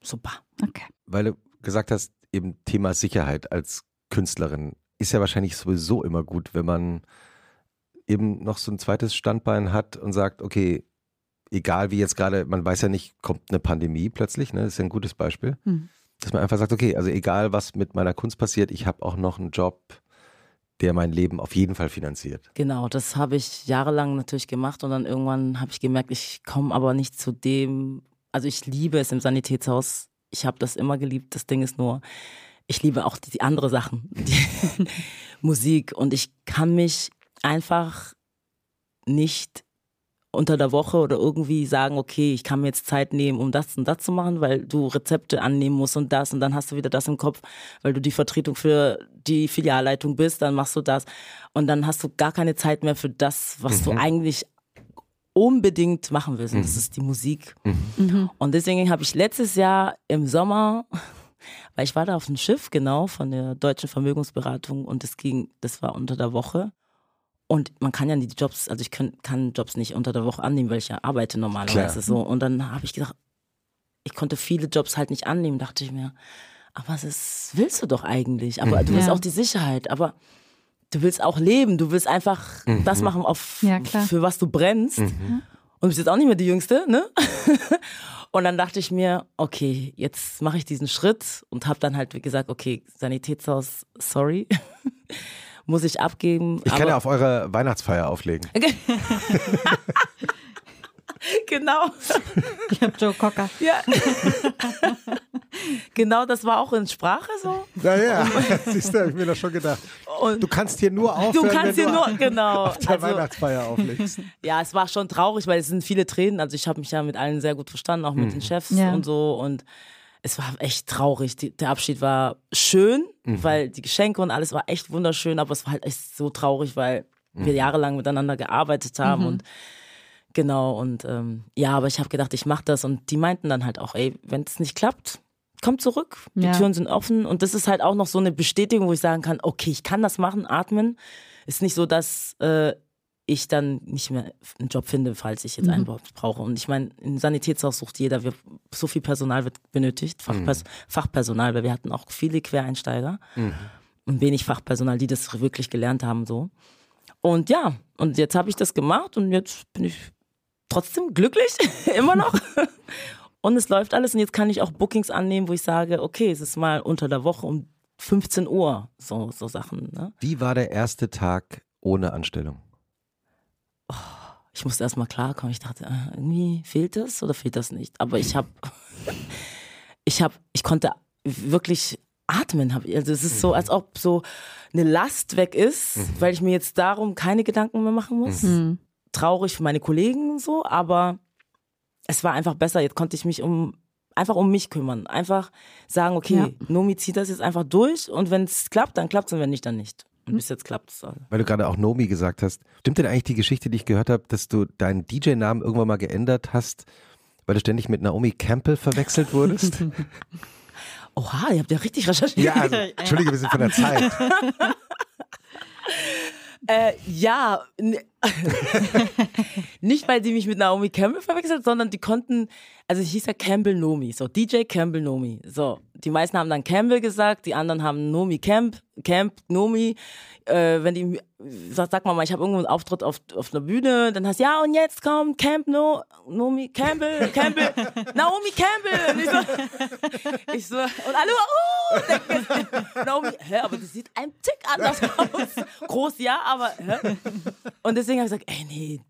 [SPEAKER 3] Super.
[SPEAKER 2] Okay.
[SPEAKER 1] Weil du gesagt hast, eben Thema Sicherheit als Künstlerin ist ja wahrscheinlich sowieso immer gut, wenn man eben noch so ein zweites Standbein hat und sagt, okay, egal wie jetzt gerade, man weiß ja nicht, kommt eine Pandemie plötzlich, ne? Das ist ja ein gutes Beispiel.
[SPEAKER 2] Hm.
[SPEAKER 1] Dass man einfach sagt, okay, also egal was mit meiner Kunst passiert, ich habe auch noch einen Job, der mein Leben auf jeden Fall finanziert.
[SPEAKER 3] Genau, das habe ich jahrelang natürlich gemacht und dann irgendwann habe ich gemerkt, ich komme aber nicht zu dem, also ich liebe es im Sanitätshaus. Ich habe das immer geliebt. Das Ding ist nur, ich liebe auch die, die andere Sachen, die Musik und ich kann mich einfach nicht unter der Woche oder irgendwie sagen, okay, ich kann mir jetzt Zeit nehmen, um das und das zu machen, weil du Rezepte annehmen musst und das und dann hast du wieder das im Kopf, weil du die Vertretung für die Filialleitung bist, dann machst du das und dann hast du gar keine Zeit mehr für das, was du eigentlich unbedingt machen willst. Und das ist die Musik. Und deswegen habe ich letztes Jahr im Sommer, weil ich war da auf dem Schiff, genau, von der deutschen Vermögensberatung und es ging, das war unter der Woche. Und man kann ja die Jobs, also ich kann, kann Jobs nicht unter der Woche annehmen, weil ich ja arbeite normalerweise
[SPEAKER 1] Klar.
[SPEAKER 3] so. Und dann habe ich gedacht, ich konnte viele Jobs halt nicht annehmen, dachte ich mir. Aber das willst du doch eigentlich. Aber du willst
[SPEAKER 2] Ja.
[SPEAKER 3] auch die Sicherheit. Aber du willst auch leben. Du willst einfach das machen, auf,
[SPEAKER 2] Ja, klar.
[SPEAKER 3] für was du brennst. Und du bist jetzt auch nicht mehr die Jüngste, ne? Und dann dachte ich mir, okay, jetzt mache ich diesen Schritt und habe dann halt gesagt, okay, Sanitätshaus, sorry, muss ich abgeben.
[SPEAKER 1] Ich kann ja auf eure Weihnachtsfeier auflegen.
[SPEAKER 3] genau.
[SPEAKER 2] Ich habe Joe Cocker.
[SPEAKER 3] Ja. genau, das war auch in Sprache so.
[SPEAKER 1] Naja, siehst du, hab ich mir das schon gedacht.
[SPEAKER 3] Und
[SPEAKER 1] Du kannst hier nur aufhören,
[SPEAKER 3] du kannst
[SPEAKER 1] wenn
[SPEAKER 3] hier
[SPEAKER 1] du
[SPEAKER 3] nur, genau.
[SPEAKER 1] auf der
[SPEAKER 3] Also,
[SPEAKER 1] Weihnachtsfeier auflegst.
[SPEAKER 3] ja, es war schon traurig, weil es sind viele Tränen. Also ich habe mich ja mit allen sehr gut verstanden, auch mit den Chefs
[SPEAKER 2] Ja.
[SPEAKER 3] und so. Und es war echt traurig. Die, der Abschied war schön, weil die Geschenke und alles war echt wunderschön, aber es war halt echt so traurig, weil wir jahrelang miteinander gearbeitet haben und genau und ähm, ja, aber ich habe gedacht, ich mache das und die meinten dann halt auch, ey, wenn es nicht klappt, komm zurück, die
[SPEAKER 2] Ja.
[SPEAKER 3] Türen sind offen und das ist halt auch noch so eine Bestätigung, wo ich sagen kann, okay, ich kann das machen, atmen. Ist nicht so, dass äh, ich dann nicht mehr einen Job finde, falls ich jetzt einen Job brauche. Und ich meine, im Sanitätshaus sucht jeder, wir, so viel Personal wird benötigt, Fachpers Fachpersonal, weil wir hatten auch viele Quereinsteiger und wenig Fachpersonal, die das wirklich gelernt haben so. Und ja, und jetzt habe ich das gemacht und jetzt bin ich trotzdem glücklich, immer noch. Und es läuft alles und jetzt kann ich auch Bookings annehmen, wo ich sage, okay, es ist mal unter der Woche um 15 Uhr, so, so Sachen. Ne?
[SPEAKER 1] Wie war der erste Tag ohne Anstellung?
[SPEAKER 3] Ich musste erstmal klarkommen. Ich dachte, äh, irgendwie fehlt das oder fehlt das nicht? Aber ich habe, ich habe, ich konnte wirklich atmen. Also es ist so, als ob so eine Last weg ist, weil ich mir jetzt darum keine Gedanken mehr machen muss.
[SPEAKER 2] Mhm.
[SPEAKER 3] Traurig für meine Kollegen und so, aber es war einfach besser. Jetzt konnte ich mich um einfach um mich kümmern. Einfach sagen, okay,
[SPEAKER 2] Ja.
[SPEAKER 3] Nomi zieht das jetzt einfach durch und wenn es klappt, dann klappt es und wenn nicht, dann nicht. Und bis jetzt klappt es. Also.
[SPEAKER 1] Weil du gerade auch Nomi gesagt hast. Stimmt denn eigentlich die Geschichte, die ich gehört habe, dass du deinen DJ-Namen irgendwann mal geändert hast, weil du ständig mit Naomi Campbell verwechselt wurdest?
[SPEAKER 3] Oha, ihr habt ja richtig recherchiert.
[SPEAKER 1] ja, also, Entschuldige, wir sind von der Zeit.
[SPEAKER 3] Äh, ja, nicht weil sie mich mit Naomi Campbell verwechselt, sondern die konnten, also ich hieß ja Campbell Nomi, so DJ Campbell Nomi. So, die meisten haben dann Campbell gesagt, die anderen haben Nomi Camp, Camp Nomi. Äh, wenn die, sag, sag mal ich habe irgendwo einen Auftritt auf, auf einer Bühne, dann heißt ja und jetzt kommt Camp no, Nomi Campbell, Campbell, Naomi Campbell. Und ich so, ich so und alle, oh, denken, Naomi, hä, aber das sieht ein Tick anders aus. Groß ja, aber hä? Und deswegen habe ich gesagt, ey, nee,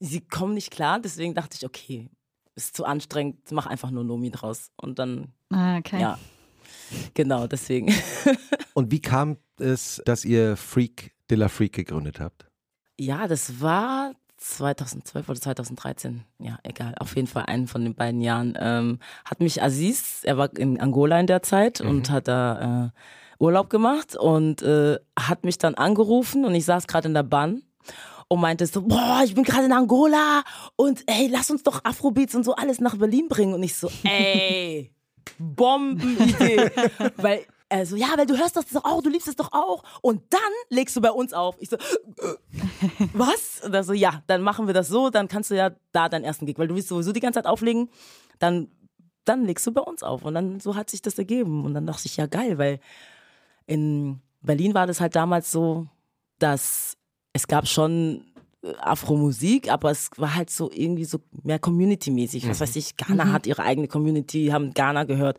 [SPEAKER 3] sie kommen nicht klar. Deswegen dachte ich, okay, ist zu anstrengend, mach einfach nur Nomi draus. Und dann,
[SPEAKER 2] Ah, okay.
[SPEAKER 3] ja, genau, deswegen.
[SPEAKER 1] Und wie kam es, dass ihr Freak de la Freak gegründet habt?
[SPEAKER 3] Ja, das war 2012 oder 2013. Ja, egal. Auf jeden Fall einen von den beiden Jahren. Ähm, hat mich Aziz, er war in Angola in der Zeit und hat da äh, Urlaub gemacht und äh, hat mich dann angerufen und ich saß gerade in der Bahn und meinte so, boah, ich bin gerade in Angola und ey, lass uns doch Afrobeats und so alles nach Berlin bringen. Und ich so, ey, Bombenidee. weil er so, ja, weil du hörst das doch auch, du liebst es doch auch. Und dann legst du bei uns auf. Ich so, was? Und er so, ja, dann machen wir das so, dann kannst du ja da deinen ersten Gig, weil du willst sowieso die ganze Zeit auflegen, dann, dann legst du bei uns auf. Und dann so hat sich das ergeben. Und dann dachte ich, ja geil, weil in Berlin war das halt damals so, dass es gab schon äh, Afro-Musik, aber es war halt so irgendwie so mehr Community-mäßig. Was weiß ich, Ghana hat ihre eigene Community, haben Ghana gehört.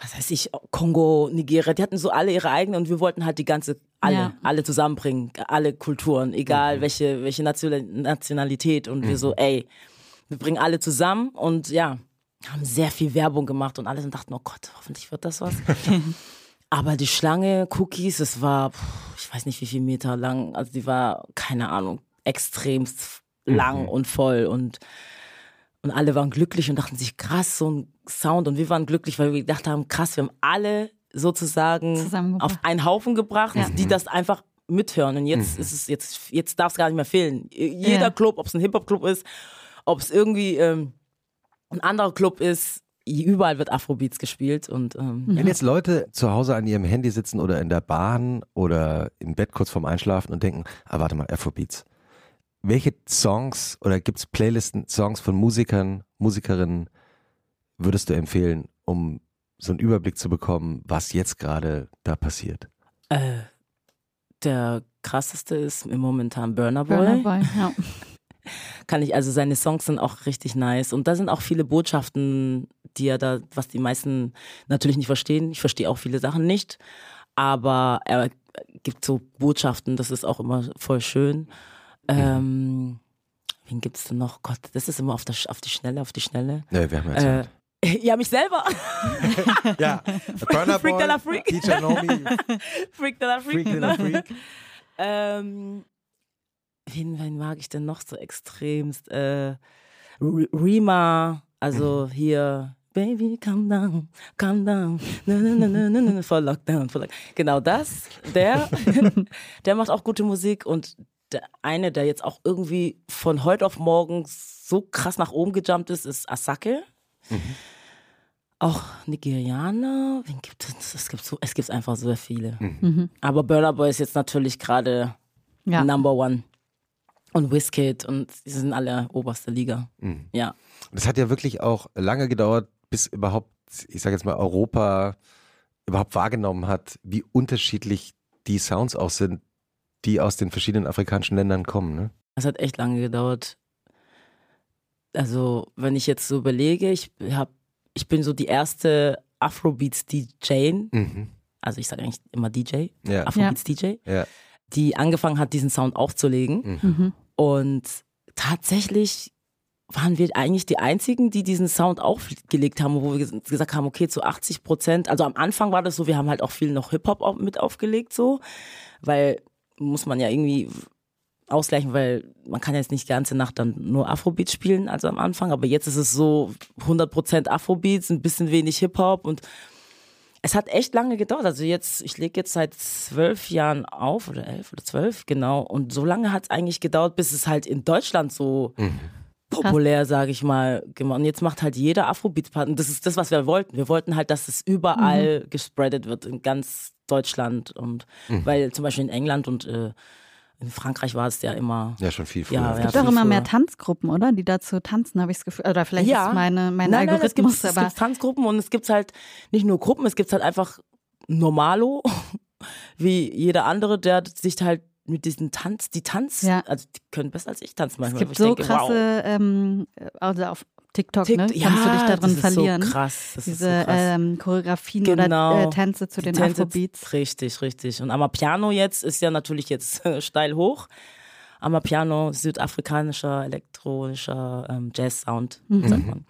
[SPEAKER 3] Was weiß ich, Kongo, Nigeria, die hatten so alle ihre eigene und wir wollten halt die ganze, alle,
[SPEAKER 2] Ja.
[SPEAKER 3] alle zusammenbringen, alle Kulturen, egal welche, welche Nation- Nationalität. Und wir so, ey, wir bringen alle zusammen und ja, haben sehr viel Werbung gemacht und alles und dachten, oh Gott, hoffentlich wird das was. Aber die Schlange, Cookies, es war, ich weiß nicht wie viel Meter lang, also die war, keine Ahnung, extremst lang und voll. Und, und alle waren glücklich und dachten sich, krass, so ein Sound. Und wir waren glücklich, weil wir gedacht haben, krass, wir haben alle sozusagen auf einen Haufen gebracht,
[SPEAKER 2] Ja.
[SPEAKER 3] die das einfach mithören. Und jetzt ist es, jetzt, jetzt darf es gar nicht mehr fehlen. Jeder
[SPEAKER 2] Ja.
[SPEAKER 3] Club, ob es ein Hip-Hop-Club ist, ob es irgendwie ähm, ein anderer Club ist, überall wird Afrobeats gespielt und ähm,
[SPEAKER 1] Wenn jetzt Leute zu Hause an ihrem Handy sitzen oder in der Bahn oder im Bett kurz vorm Einschlafen und denken, ah, warte mal, Afrobeats. Welche Songs oder gibt es Playlisten, Songs von Musikern, Musikerinnen würdest du empfehlen, um so einen Überblick zu bekommen, was jetzt gerade da passiert?
[SPEAKER 3] Äh, der krasseste ist im momentan Burner Boy.
[SPEAKER 2] Burna Boy, ja.
[SPEAKER 3] Kann ich, also seine Songs sind auch richtig nice. Und da sind auch viele Botschaften, die er da, was die meisten natürlich nicht verstehen. Ich verstehe auch viele Sachen nicht. Aber er gibt so Botschaften, das ist auch immer voll schön. Ähm, wen gibt's denn noch? Gott, das ist immer auf, der, auf die Schnelle, auf die Schnelle.
[SPEAKER 1] Ne, wir haben ja
[SPEAKER 3] Äh,
[SPEAKER 1] Zeit.
[SPEAKER 3] ja, mich selber.
[SPEAKER 1] ja, Burner
[SPEAKER 3] Freak
[SPEAKER 1] Boy,
[SPEAKER 3] Freak.
[SPEAKER 1] DJ Nomi,
[SPEAKER 3] Freak de la Freak.
[SPEAKER 1] Freak de la Freak.
[SPEAKER 3] Ähm, wen, wen mag ich denn noch so extremst? Äh, Rima, also hier, Baby, calm down, calm down, na, na, na, na, na, na, for Lockdown, for Lockdown. Genau das, der, der macht auch gute Musik und der eine, der jetzt auch irgendwie von heute auf morgen so krass nach oben gejumpt ist, ist Asake. Auch Nigerianer, wen gibt es? Es gibt so, es gibt einfach so viele. Aber Burna Boy ist jetzt natürlich gerade
[SPEAKER 2] Ja.
[SPEAKER 3] Number One. Und Wizkid und sie sind alle oberste Liga. Ja.
[SPEAKER 1] Und es hat ja wirklich auch lange gedauert, bis überhaupt, ich sage jetzt mal, Europa überhaupt wahrgenommen hat, wie unterschiedlich die Sounds auch sind, die aus den verschiedenen afrikanischen Ländern kommen. Ne?
[SPEAKER 3] Es hat echt lange gedauert. Also, wenn ich jetzt so überlege, ich habe ich bin so die erste Afrobeats-DJ,
[SPEAKER 1] Mhm.
[SPEAKER 3] also ich sage eigentlich immer DJ,
[SPEAKER 1] Ja.
[SPEAKER 3] Afrobeats-DJ,
[SPEAKER 1] Ja.
[SPEAKER 3] die angefangen hat, diesen Sound aufzulegen.
[SPEAKER 2] Mhm.
[SPEAKER 3] Und tatsächlich waren wir eigentlich die einzigen, die diesen Sound aufgelegt haben, wo wir ges- gesagt haben, okay, zu 80 Prozent, also am Anfang war das so, wir haben halt auch viel noch Hip-Hop mit aufgelegt, so, weil muss man ja irgendwie ausgleichen, weil man kann jetzt nicht die ganze Nacht dann nur Afrobeats spielen, also am Anfang, aber jetzt ist es so 100 Prozent Afrobeats, ein bisschen wenig Hip-Hop und es hat echt lange gedauert. Also jetzt, ich lege jetzt seit zwölf Jahren auf oder elf oder zwölf, genau. Und so lange hat es eigentlich gedauert, bis es halt in Deutschland so populär, sage ich mal, gemacht. Und jetzt macht halt jeder Afrobeats-Part. Und das ist das, was wir wollten. Wir wollten halt, dass es überall gespreadet wird, in ganz Deutschland. Und weil zum Beispiel in England und äh, in Frankreich war es ja immer.
[SPEAKER 1] Ja, schon viel früher.
[SPEAKER 3] Ja,
[SPEAKER 2] Es
[SPEAKER 3] ja.
[SPEAKER 2] gibt auch
[SPEAKER 3] viel
[SPEAKER 2] immer mehr
[SPEAKER 3] früher.
[SPEAKER 2] Tanzgruppen, oder? Die dazu tanzen, habe ich das Gefühl. Oder vielleicht
[SPEAKER 3] Ja.
[SPEAKER 2] ist meine, mein
[SPEAKER 3] Nein, nein, es
[SPEAKER 2] Algorithmus,
[SPEAKER 3] gibt, es
[SPEAKER 2] aber
[SPEAKER 3] gibt Tanzgruppen und es gibt halt nicht nur Gruppen, es gibt halt einfach Normalo, wie jeder andere, der sich halt mit diesen Tanz, die Tanz,
[SPEAKER 2] Ja.
[SPEAKER 3] also die können besser als ich tanzen
[SPEAKER 2] es
[SPEAKER 3] manchmal.
[SPEAKER 2] gibt
[SPEAKER 3] wo ich
[SPEAKER 2] so
[SPEAKER 3] denke,
[SPEAKER 2] krasse, ähm, also auf TikTok,
[SPEAKER 3] wow.
[SPEAKER 2] ne?
[SPEAKER 3] Tick-
[SPEAKER 2] Kannst du dich
[SPEAKER 3] ja,
[SPEAKER 2] darin
[SPEAKER 3] das ist
[SPEAKER 2] verlieren.
[SPEAKER 3] So krass, das
[SPEAKER 2] Diese
[SPEAKER 3] ist so krass.
[SPEAKER 2] ähm, Choreografien
[SPEAKER 3] Genau.
[SPEAKER 2] oder äh, Tänze zu
[SPEAKER 3] Die
[SPEAKER 2] den
[SPEAKER 3] Tänze-
[SPEAKER 2] Afrobeats.
[SPEAKER 3] Richtig, richtig. Und Amapiano jetzt ist ja natürlich jetzt steil hoch. Amapiano, südafrikanischer, elektronischer ähm, Jazz-Sound,
[SPEAKER 2] Mhm.
[SPEAKER 3] sagt man.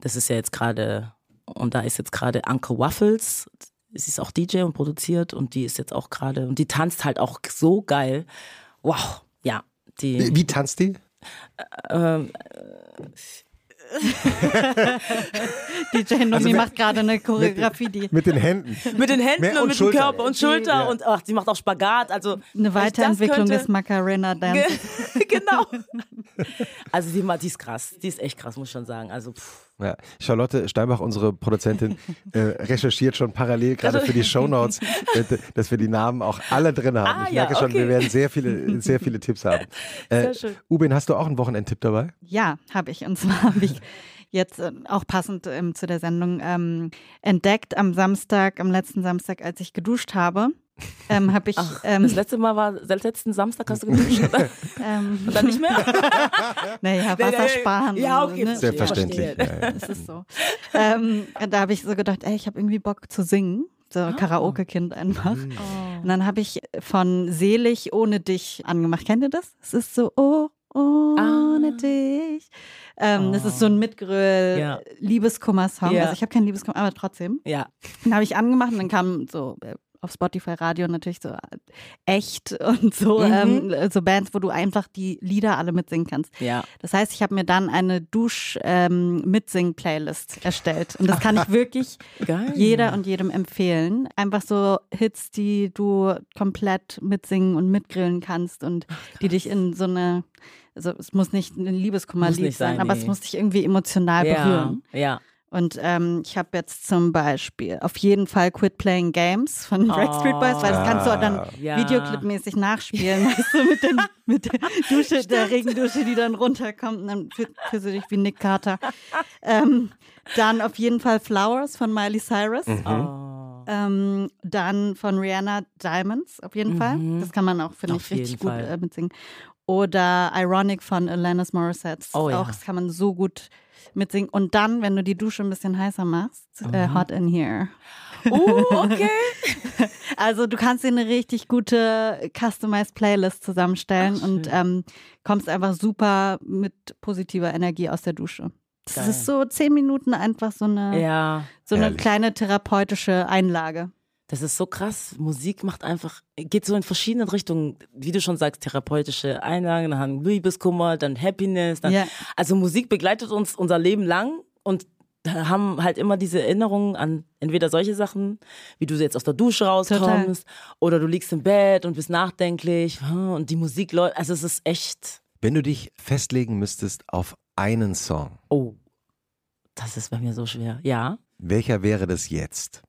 [SPEAKER 3] Das ist ja jetzt gerade, und da ist jetzt gerade Uncle Waffles, sie ist auch DJ und produziert und die ist jetzt auch gerade, und die tanzt halt auch so geil. Wow, ja. Die,
[SPEAKER 1] Wie tanzt die?
[SPEAKER 3] ähm,
[SPEAKER 2] DJ Nomi
[SPEAKER 1] Also
[SPEAKER 2] macht gerade eine Choreografie, die
[SPEAKER 1] Mit den Händen.
[SPEAKER 3] mit den Händen
[SPEAKER 1] Mehr
[SPEAKER 3] und,
[SPEAKER 1] und
[SPEAKER 3] mit
[SPEAKER 1] Schulter.
[SPEAKER 3] dem Körper und Schulter
[SPEAKER 1] Ja.
[SPEAKER 3] und ach, sie macht auch Spagat. Also
[SPEAKER 2] eine Weiterentwicklung des Macarena Dance.
[SPEAKER 3] genau. Also die, die ist krass, die ist echt krass, muss ich schon sagen. Also pff.
[SPEAKER 1] Ja. Charlotte Steinbach, unsere Produzentin, äh, recherchiert schon parallel gerade für die Shownotes, äh, dass wir die Namen auch alle drin haben.
[SPEAKER 3] Ah,
[SPEAKER 1] ich
[SPEAKER 3] ja,
[SPEAKER 1] merke schon,
[SPEAKER 3] okay.
[SPEAKER 1] wir werden sehr viele, sehr viele Tipps haben. Äh,
[SPEAKER 3] Sehr schön.
[SPEAKER 1] Ubin, hast du auch einen Wochenendtipp dabei?
[SPEAKER 2] Ja, habe ich. Und zwar habe ich jetzt äh, auch passend ähm, zu der Sendung ähm, entdeckt am Samstag, am letzten Samstag, als ich geduscht habe, ähm, habe ich
[SPEAKER 3] Ach,
[SPEAKER 2] ähm,
[SPEAKER 3] das letzte Mal war, seit letzten Samstag hast du geduscht, oder?
[SPEAKER 2] ähm,
[SPEAKER 3] Und dann nicht mehr?
[SPEAKER 2] naja, Wasser sparen.
[SPEAKER 3] ja, okay,
[SPEAKER 2] ne?
[SPEAKER 1] Selbstverständlich. Ja, ja.
[SPEAKER 2] Das ist so. ähm, da habe ich so gedacht, ey, ich habe irgendwie Bock zu singen. So
[SPEAKER 3] Ah.
[SPEAKER 2] Karaoke-Kind einfach.
[SPEAKER 1] Mhm.
[SPEAKER 2] Und dann habe ich von Selig ohne dich angemacht. Kennt ihr das? Es ist so, oh, ohne
[SPEAKER 3] Ah.
[SPEAKER 2] dich. Ähm, Das ist so ein Mitgröl
[SPEAKER 3] Ja.
[SPEAKER 2] Liebeskummer-Song.
[SPEAKER 3] Ja.
[SPEAKER 2] Also ich habe keinen Liebeskummer, aber trotzdem.
[SPEAKER 3] Ja.
[SPEAKER 2] Den habe ich angemacht und dann kam so äh, auf Spotify Radio natürlich so echt und so,
[SPEAKER 3] Mhm.
[SPEAKER 2] ähm, so Bands, wo du einfach die Lieder alle mitsingen kannst.
[SPEAKER 3] Ja.
[SPEAKER 2] Das heißt, ich habe mir dann eine Dusch-Mitsing-Playlist erstellt. Und das kann ich wirklich
[SPEAKER 3] Geil.
[SPEAKER 2] jeder und jedem empfehlen. Einfach so Hits, die du komplett mitsingen und mitgrillen kannst und die dich in so eine, also es muss nicht ein Liebeskummerlied sein,
[SPEAKER 3] sein,
[SPEAKER 2] aber
[SPEAKER 3] nee.
[SPEAKER 2] es muss dich irgendwie emotional
[SPEAKER 3] ja.
[SPEAKER 2] berühren.
[SPEAKER 3] Ja.
[SPEAKER 2] Und ähm, ich habe jetzt zum Beispiel auf jeden Fall Quit Playing Games von Backstreet Boys, weil das kannst du auch dann.
[SPEAKER 3] Ja.
[SPEAKER 2] Videoclipmäßig nachspielen, weißt du, mit, den, mit der Dusche, der Regendusche, die dann runterkommt und dann fühl- fühlst du dich wie Nick Carter. Ähm, dann auf jeden Fall Flowers von Miley Cyrus.
[SPEAKER 1] Mhm.
[SPEAKER 3] Oh.
[SPEAKER 2] Ähm, dann von Rihanna Diamonds, auf jeden Fall.
[SPEAKER 3] Mhm.
[SPEAKER 2] Das kann man auch, finde ich, richtig
[SPEAKER 3] jeden
[SPEAKER 2] gut
[SPEAKER 3] Fall.
[SPEAKER 2] äh, mitsingen. Oder Ironic von Alanis Morissette.
[SPEAKER 3] Oh ja.
[SPEAKER 2] auch, das kann man so gut mitsingen. Und dann, wenn du die Dusche ein bisschen heißer machst, äh,
[SPEAKER 3] Mhm.
[SPEAKER 2] Hot in Here.
[SPEAKER 3] Uh, okay.
[SPEAKER 2] Also du kannst dir eine richtig gute Customized Playlist zusammenstellen
[SPEAKER 3] Ach,
[SPEAKER 2] und ähm, kommst einfach super mit positiver Energie aus der Dusche. Das
[SPEAKER 3] Geil.
[SPEAKER 2] ist so zehn Minuten einfach so eine,
[SPEAKER 3] Ja.
[SPEAKER 2] so eine kleine therapeutische Einlage.
[SPEAKER 3] Das ist so krass. Musik macht einfach, geht so in verschiedenen Richtungen. Wie du schon sagst, therapeutische Einlagen, dann haben Liebeskummer, dann Happiness. Dann,
[SPEAKER 2] Ja.
[SPEAKER 3] Also Musik begleitet uns unser Leben lang und haben halt immer diese Erinnerungen an entweder solche Sachen, wie du jetzt aus der Dusche rauskommst, oder du liegst im Bett und bist nachdenklich hm, und die Musik läuft. Also es ist echt,
[SPEAKER 1] Wenn du dich festlegen müsstest auf einen Song,
[SPEAKER 3] oh, das ist bei mir so schwer. Ja.
[SPEAKER 1] welcher wäre das jetzt?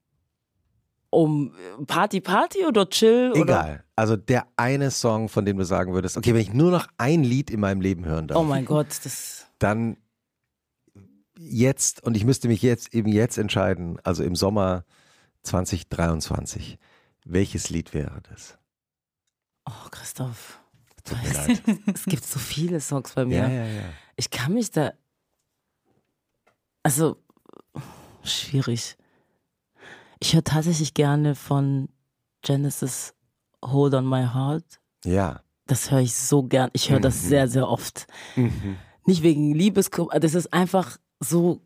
[SPEAKER 3] Um Party, Party oder Chill? Oder?
[SPEAKER 1] Egal. Also der eine Song, von dem du sagen würdest, okay, wenn ich nur noch ein Lied in meinem Leben hören darf,
[SPEAKER 3] Oh mein Gott, das.
[SPEAKER 1] dann jetzt, und ich müsste mich jetzt eben jetzt entscheiden, also im Sommer 2023, welches Lied wäre das?
[SPEAKER 3] Oh, Christoph.
[SPEAKER 1] Tut mir leid.
[SPEAKER 3] Es gibt so viele Songs bei mir.
[SPEAKER 1] Ja, ja, ja.
[SPEAKER 3] Ich kann mich da. Also, schwierig. Ich höre tatsächlich gerne von Genesis Hold on My Heart.
[SPEAKER 1] Ja.
[SPEAKER 3] Das höre ich so gern. Ich höre das
[SPEAKER 1] Mhm.
[SPEAKER 3] sehr, sehr oft.
[SPEAKER 1] Mhm.
[SPEAKER 3] Nicht wegen Liebeskummer, das ist einfach so,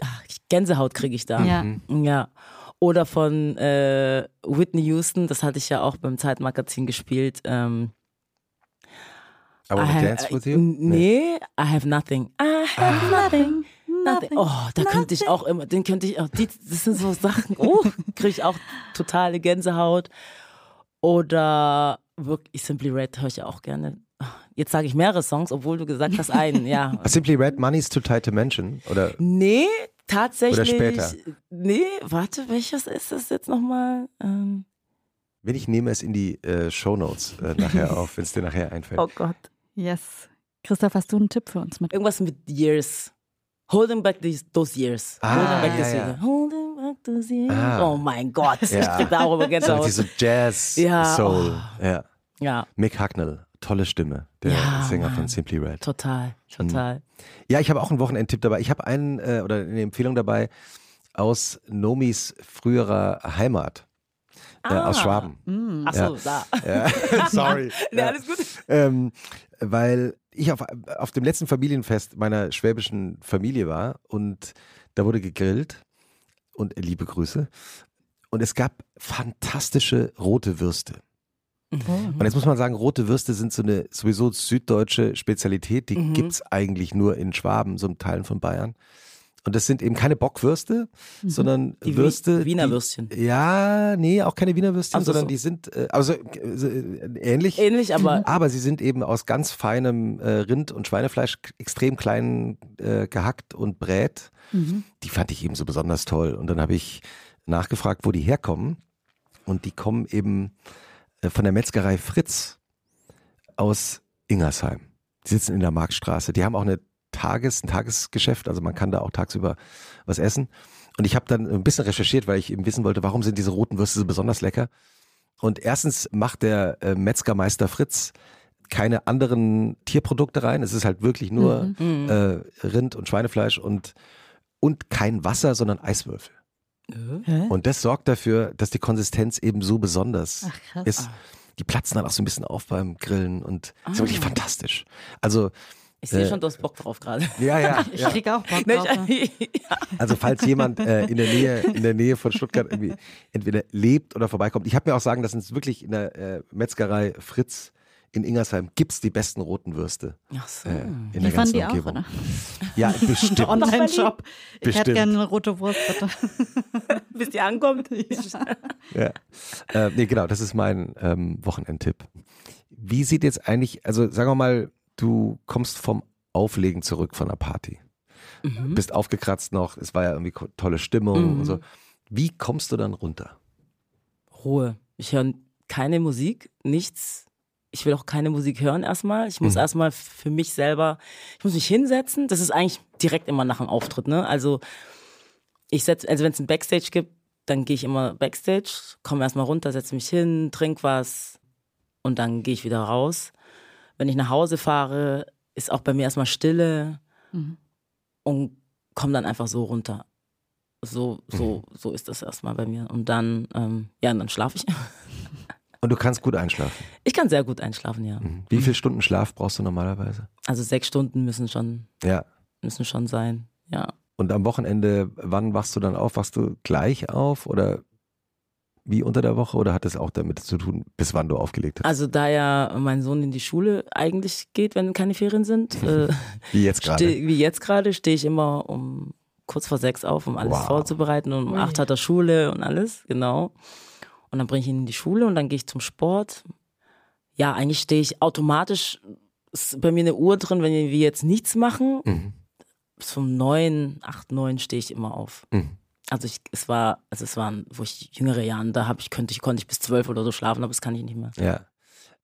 [SPEAKER 3] ach, Gänsehaut kriege ich da.
[SPEAKER 2] Ja.
[SPEAKER 1] Mhm.
[SPEAKER 3] Ja. Oder von äh, Whitney Houston, das hatte ich ja auch beim Zeitmagazin gespielt. Ähm,
[SPEAKER 1] I wanna
[SPEAKER 3] I have-
[SPEAKER 1] dance with you?
[SPEAKER 3] Nee, I have nothing. I have nothing. Nothing.
[SPEAKER 2] Nothing.
[SPEAKER 3] Oh, da könnte ich auch immer, den könnte ich auch, die, das sind so Sachen, oh, kriege ich auch totale Gänsehaut. Oder wirklich Simply Red höre ich auch gerne. Jetzt sage ich mehrere Songs, obwohl du gesagt hast einen, ja.
[SPEAKER 1] Simply Red Money's Too Tight to Mention? Oder
[SPEAKER 3] Nee, tatsächlich.
[SPEAKER 1] Oder später?
[SPEAKER 3] Nee, warte, welches ist das jetzt nochmal? Ähm,
[SPEAKER 1] wenn ich nehme es in die äh, Shownotes äh, nachher auf, wenn es dir nachher einfällt.
[SPEAKER 3] oh Gott.
[SPEAKER 2] Yes. Christoph, hast du einen Tipp für uns mit?
[SPEAKER 3] Irgendwas mit Years. Holding back these, those years.
[SPEAKER 1] Ah,
[SPEAKER 3] Holding back
[SPEAKER 1] ja,
[SPEAKER 3] these
[SPEAKER 1] ja.
[SPEAKER 3] years. Holding back those years.
[SPEAKER 1] Ah.
[SPEAKER 3] Oh mein Gott.
[SPEAKER 1] Ja.
[SPEAKER 3] Ich krieg darüber
[SPEAKER 1] So
[SPEAKER 3] Gänsehaut.
[SPEAKER 1] diese Jazz,
[SPEAKER 3] Ja,
[SPEAKER 1] Soul.
[SPEAKER 3] oh.
[SPEAKER 1] Ja.
[SPEAKER 3] Ja,
[SPEAKER 1] Mick Hucknall, tolle Stimme, der
[SPEAKER 3] Ja,
[SPEAKER 1] Sänger
[SPEAKER 3] Mann.
[SPEAKER 1] von Simply Red.
[SPEAKER 3] total, total.
[SPEAKER 1] Ja, ich habe auch einen Wochenendtipp dabei. Ich habe einen äh, oder eine Empfehlung dabei aus Nomis früherer Heimat. Äh, aus
[SPEAKER 3] Ah.
[SPEAKER 1] Schwaben.
[SPEAKER 2] Mm.
[SPEAKER 3] Ach so, da.
[SPEAKER 1] Ja. Sorry.
[SPEAKER 3] Nee,
[SPEAKER 1] Ja.
[SPEAKER 3] alles gut.
[SPEAKER 1] Ähm, weil ich auf, auf dem letzten Familienfest meiner schwäbischen Familie war und da wurde gegrillt und liebe Grüße. Und es gab fantastische rote Würste. Und jetzt muss man sagen, rote Würste sind so eine sowieso süddeutsche Spezialität, die
[SPEAKER 3] Mhm.
[SPEAKER 1] gibt's eigentlich nur in Schwaben, so in Teilen von Bayern. Und das sind eben keine Bockwürste, sondern
[SPEAKER 3] Mhm. Die Wi-
[SPEAKER 1] Würste.
[SPEAKER 3] Wiener
[SPEAKER 1] die,
[SPEAKER 3] Würstchen.
[SPEAKER 1] Ja, nee, auch keine Wiener Würstchen,
[SPEAKER 3] Ach so,
[SPEAKER 1] sondern
[SPEAKER 3] so.
[SPEAKER 1] die sind äh, also äh, äh, ähnlich.
[SPEAKER 3] Ähnlich, aber
[SPEAKER 1] Aber sie sind eben aus ganz feinem äh, Rind- und Schweinefleisch extrem klein äh, gehackt und brät.
[SPEAKER 2] Mhm.
[SPEAKER 1] Die fand ich eben so besonders toll. Und dann habe ich nachgefragt, wo die herkommen. Und die kommen eben äh, von der Metzgerei Fritz aus Ingersheim. Die sitzen in der Marktstraße. Die haben auch eine Tages, ein Tagesgeschäft, also man kann da auch tagsüber was essen. Und ich habe dann ein bisschen recherchiert, weil ich eben wissen wollte, warum sind diese roten Würste so besonders lecker. Und erstens macht der äh, Metzgermeister Fritz keine anderen Tierprodukte rein. Es ist halt wirklich nur
[SPEAKER 3] Mhm.
[SPEAKER 1] äh, Rind und Schweinefleisch und, und kein Wasser, sondern Eiswürfel.
[SPEAKER 3] Hä?
[SPEAKER 1] Und das sorgt dafür, dass die Konsistenz eben so besonders
[SPEAKER 2] Ach,
[SPEAKER 1] ist. Die platzen dann auch so ein bisschen auf beim Grillen und ist wirklich
[SPEAKER 3] Ah.
[SPEAKER 1] fantastisch. Also,
[SPEAKER 3] ich sehe
[SPEAKER 1] Äh,
[SPEAKER 3] schon, du hast Bock drauf gerade.
[SPEAKER 1] ja, ja.
[SPEAKER 2] Ich
[SPEAKER 1] ja.
[SPEAKER 2] krieg auch Bock drauf.
[SPEAKER 3] ja.
[SPEAKER 1] Also falls jemand äh, in der Nähe in der Nähe von Stuttgart irgendwie entweder lebt oder vorbeikommt. Ich habe mir auch sagen, dass es wirklich in der äh, Metzgerei Fritz in Ingersheim gibt's die besten roten Würste
[SPEAKER 3] Ach so.
[SPEAKER 1] äh, in der
[SPEAKER 2] Liefern
[SPEAKER 1] ganzen
[SPEAKER 2] die auch,
[SPEAKER 1] Umgebung.
[SPEAKER 2] oder?
[SPEAKER 1] Ja, bestimmt.
[SPEAKER 2] Online-Shop. Ich hätte gerne eine rote Wurst, bitte.
[SPEAKER 3] Bis die ankommt.
[SPEAKER 1] ja. Äh, nee, genau, das ist mein ähm, Wochenendtipp. Wie sieht jetzt eigentlich, also sagen wir mal, du kommst vom Auflegen zurück von einer Party.
[SPEAKER 3] Mhm.
[SPEAKER 1] Bist aufgekratzt noch, es war ja irgendwie tolle Stimmung
[SPEAKER 3] Mhm.
[SPEAKER 1] und so. Wie kommst du dann runter?
[SPEAKER 3] Ruhe. Ich höre keine Musik, nichts. Ich will auch keine Musik hören erstmal. Ich muss
[SPEAKER 1] Mhm.
[SPEAKER 3] erstmal für mich selber, ich muss mich hinsetzen. Das ist eigentlich direkt immer nach dem Auftritt, ne? Also ich setz, also wenn es ein Backstage gibt, dann gehe ich immer Backstage, komme erstmal runter, setze mich hin, trink was und dann gehe ich wieder raus. Wenn ich nach Hause fahre, ist auch bei mir erstmal Stille
[SPEAKER 2] Mhm.
[SPEAKER 3] und komme dann einfach so runter. So, so,
[SPEAKER 1] Mhm.
[SPEAKER 3] so ist das erstmal bei mir. Und dann, ähm, ja, und dann schlafe ich.
[SPEAKER 1] Und du kannst gut einschlafen.
[SPEAKER 3] Ich kann sehr gut einschlafen, ja.
[SPEAKER 1] Mhm. Wie viele Stunden Schlaf brauchst du normalerweise?
[SPEAKER 3] Also sechs Stunden müssen schon,
[SPEAKER 1] Ja.
[SPEAKER 3] müssen schon sein. Ja.
[SPEAKER 1] Und am Wochenende, wann wachst du dann auf? Wachst du gleich auf oder wie unter der Woche oder hat es auch damit zu tun, bis wann du aufgelegt hast?
[SPEAKER 3] Also da ja mein Sohn in die Schule eigentlich geht, wenn keine Ferien sind, äh,
[SPEAKER 1] Wie jetzt gerade?
[SPEAKER 3] steh, wie jetzt gerade, stehe ich immer um kurz vor sechs auf, um alles
[SPEAKER 1] Wow.
[SPEAKER 3] vorzubereiten. Und um
[SPEAKER 2] Ui.
[SPEAKER 3] acht hat er Schule und alles, genau. Und dann bringe ich ihn in die Schule und dann gehe ich zum Sport. Ja, eigentlich stehe ich automatisch, ist bei mir eine Uhr drin, wenn wir jetzt nichts machen,
[SPEAKER 1] Mhm.
[SPEAKER 3] bis um neun, acht, neun stehe ich immer auf.
[SPEAKER 1] Mhm.
[SPEAKER 3] Also ich, es war, also es waren, wo ich jüngere Jahren, da habe ich, könnte ich, konnte ich bis zwölf oder so schlafen, aber das kann ich nicht mehr.
[SPEAKER 1] Ja.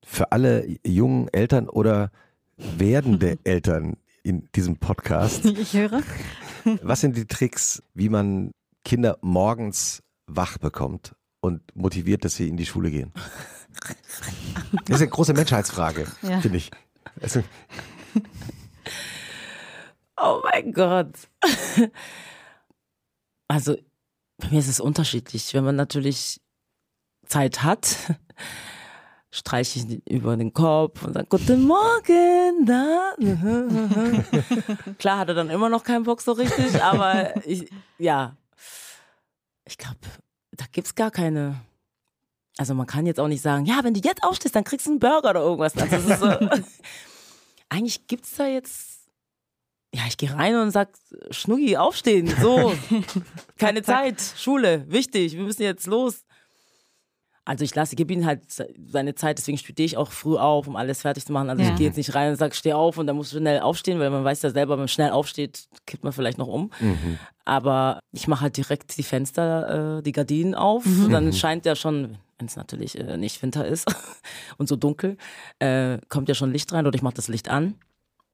[SPEAKER 1] Für alle jungen Eltern oder werdende Eltern in diesem Podcast,
[SPEAKER 2] Ich höre.
[SPEAKER 1] was sind die Tricks, wie man Kinder morgens wach bekommt und motiviert, dass sie in die Schule gehen? Das ist eine große Menschheitsfrage,
[SPEAKER 2] Ja.
[SPEAKER 1] finde ich. Also,
[SPEAKER 3] Oh mein Gott. Also bei mir ist es unterschiedlich. Wenn man natürlich Zeit hat, streiche ich über den Kopf und sage, guten Morgen, da. Klar hat er dann immer noch keinen Bock so richtig, aber ich, ja, ich glaube, da gibt es gar keine. Also man kann jetzt auch nicht sagen, ja, wenn du jetzt aufstehst, dann kriegst du einen Burger oder irgendwas. Also so, eigentlich gibt es da jetzt, ja, ich gehe rein und sag, Schnuggi, aufstehen, so, keine Zeit, Schule, wichtig, wir müssen jetzt los. Also ich lasse, gebe ihm halt seine Zeit, deswegen studiere ich auch früh auf, um alles fertig zu machen. Also ja. ich gehe jetzt nicht rein und sage, steh auf und dann musst du schnell aufstehen, weil man weiß ja selber, wenn man schnell aufsteht, kippt man vielleicht noch um. Mhm. Aber ich mache halt direkt die Fenster, äh, die Gardinen auf mhm. und dann mhm. scheint ja schon, wenn es natürlich äh, nicht Winter ist und so dunkel, äh, kommt ja schon Licht rein oder ich mache das Licht an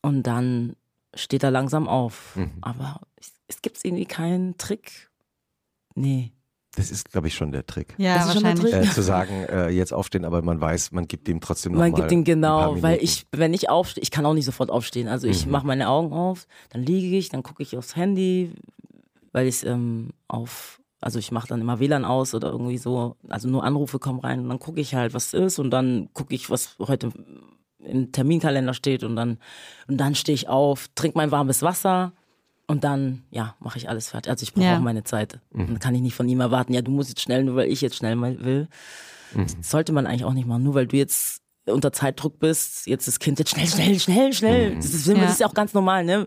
[SPEAKER 3] und dann steht er langsam auf. Mhm. Aber es gibt irgendwie keinen Trick. Nee.
[SPEAKER 1] Das ist, glaube ich, schon der Trick.
[SPEAKER 2] Ja, das wahrscheinlich.
[SPEAKER 1] Äh, zu sagen, äh, jetzt aufstehen, aber man weiß, man gibt ihm trotzdem noch
[SPEAKER 3] Man
[SPEAKER 1] mal
[SPEAKER 3] gibt ihm genau, weil ich, wenn ich aufstehe, ich kann auch nicht sofort aufstehen. Also ich mhm. mache meine Augen auf, dann liege ich, dann gucke ich aufs Handy, weil ich ähm, auf, also ich mache dann immer WLAN aus oder irgendwie so, also nur Anrufe kommen rein und dann gucke ich halt, was ist und dann gucke ich, was heute im Terminkalender steht und dann, und dann stehe ich auf, trinke mein warmes Wasser und dann, ja, mache ich alles fertig. Also ich brauche ja. auch meine Zeit. Mhm. Dann kann ich nicht von ihm erwarten, ja, du musst jetzt schnell, nur weil ich jetzt schnell mal will. Mhm. Das sollte man eigentlich auch nicht machen, nur weil du jetzt unter Zeitdruck bist, jetzt das Kind jetzt schnell, schnell, schnell, schnell. Mhm. Das, ist, das ist ja auch ganz normal, ne?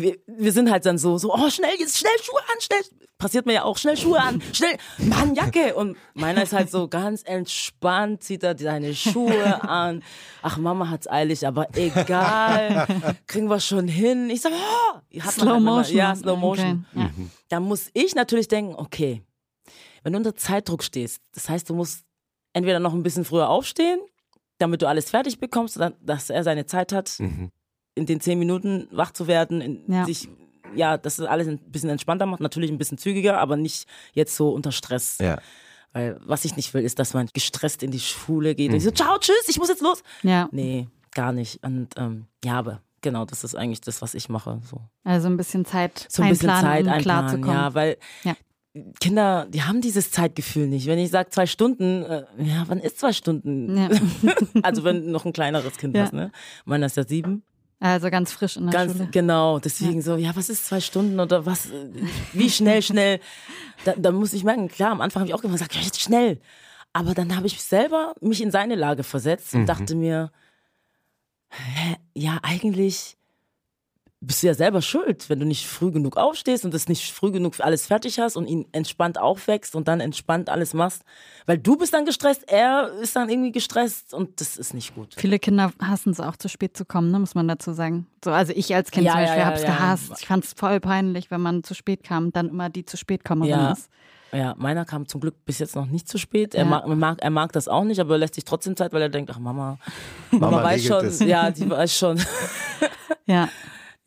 [SPEAKER 3] Wir, wir sind halt dann so, so, oh, schnell, jetzt schnell Schuhe an, schnell. Passiert mir ja auch, schnell Schuhe an, schnell, Mann, Jacke. Und meiner ist halt so ganz entspannt, zieht er seine Schuhe an. Ach, Mama hat's eilig, aber egal, kriegen wir schon hin. Ich sag, oh,
[SPEAKER 2] Slow halt Motion.
[SPEAKER 3] ja, Slow Motion. Okay. Ja. Da muss ich natürlich denken, okay, wenn du unter Zeitdruck stehst, das heißt, du musst entweder noch ein bisschen früher aufstehen, damit du alles fertig bekommst, dass er seine Zeit hat. Mhm in den zehn Minuten wach zu werden, ja. sich ja, dass das alles ein bisschen entspannter macht, natürlich ein bisschen zügiger, aber nicht jetzt so unter Stress.
[SPEAKER 1] Ja.
[SPEAKER 3] Weil was ich nicht will, ist, dass man gestresst in die Schule geht mhm. und so, ciao, tschüss, ich muss jetzt los.
[SPEAKER 2] Ja.
[SPEAKER 3] Nee, gar nicht. Und ähm, ja, aber genau, das ist eigentlich das, was ich mache. So.
[SPEAKER 2] Also ein bisschen Zeit
[SPEAKER 3] so ein bisschen Zeit um klar zu kommen. Ja, weil ja. Kinder, die haben dieses Zeitgefühl nicht. Wenn ich sage zwei Stunden, äh, ja, wann ist zwei Stunden? Ja. also wenn du noch ein kleineres Kind ja. hast, ne? Meiner ist ja sieben.
[SPEAKER 2] Also ganz frisch in der ganz, Schule.
[SPEAKER 3] Genau, deswegen ja. so, ja, was ist zwei Stunden oder was, wie schnell, schnell. Da, da muss ich merken, klar, am Anfang habe ich auch gesagt, ja, jetzt schnell. Aber dann habe ich selber mich in seine Lage versetzt und mhm. dachte mir, hä, ja, eigentlich bist du ja selber schuld, wenn du nicht früh genug aufstehst und das nicht früh genug alles fertig hast und ihn entspannt aufwächst und dann entspannt alles machst. Weil du bist dann gestresst, er ist dann irgendwie gestresst und das ist nicht gut.
[SPEAKER 2] Viele Kinder hassen es auch zu spät zu kommen, ne, muss man dazu sagen. So, also ich als Kind ja, zum Beispiel ja, ja, habe es gehasst. Ich fand es voll peinlich, wenn man zu spät kam, dann immer die zu spät kommen
[SPEAKER 3] ja. ist. Ja, meiner kam zum Glück bis jetzt noch nicht zu spät. Er, mag, er, mag, er mag das auch nicht, aber er lässt sich trotzdem Zeit, weil er denkt, ach Mama, Mama, Mama weiß schon, das. ja, die weiß schon.
[SPEAKER 2] ja.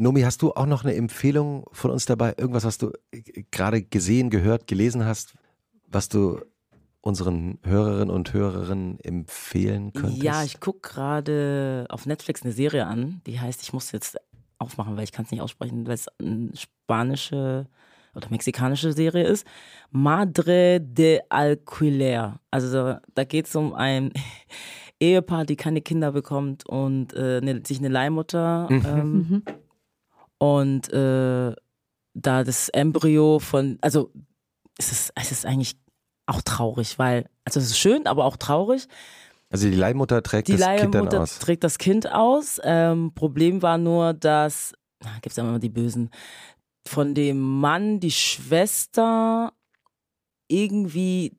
[SPEAKER 1] Nomi, hast du auch noch eine Empfehlung von uns dabei? Irgendwas, was du äh, gerade gesehen, gehört, gelesen hast, was du unseren Hörerinnen und Hörerinnen empfehlen könntest?
[SPEAKER 3] Ja, ich gucke gerade auf Netflix eine Serie an, die heißt, ich muss jetzt aufmachen, weil ich kann es nicht aussprechen, weil es eine spanische oder mexikanische Serie ist. Madre de Alquiler. Also da geht es um ein Ehepaar, die keine Kinder bekommt und äh, eine, sich eine Leihmutter mhm. ähm, mhm. Und äh, da das Embryo von, also es ist, es ist eigentlich auch traurig, weil, also es ist schön, aber auch traurig.
[SPEAKER 1] Also die Leihmutter trägt
[SPEAKER 3] die
[SPEAKER 1] das Kind
[SPEAKER 3] dann
[SPEAKER 1] aus.
[SPEAKER 3] trägt das Kind aus. Ähm, Problem war nur, dass, gibt es ja immer die Bösen, von dem Mann die Schwester irgendwie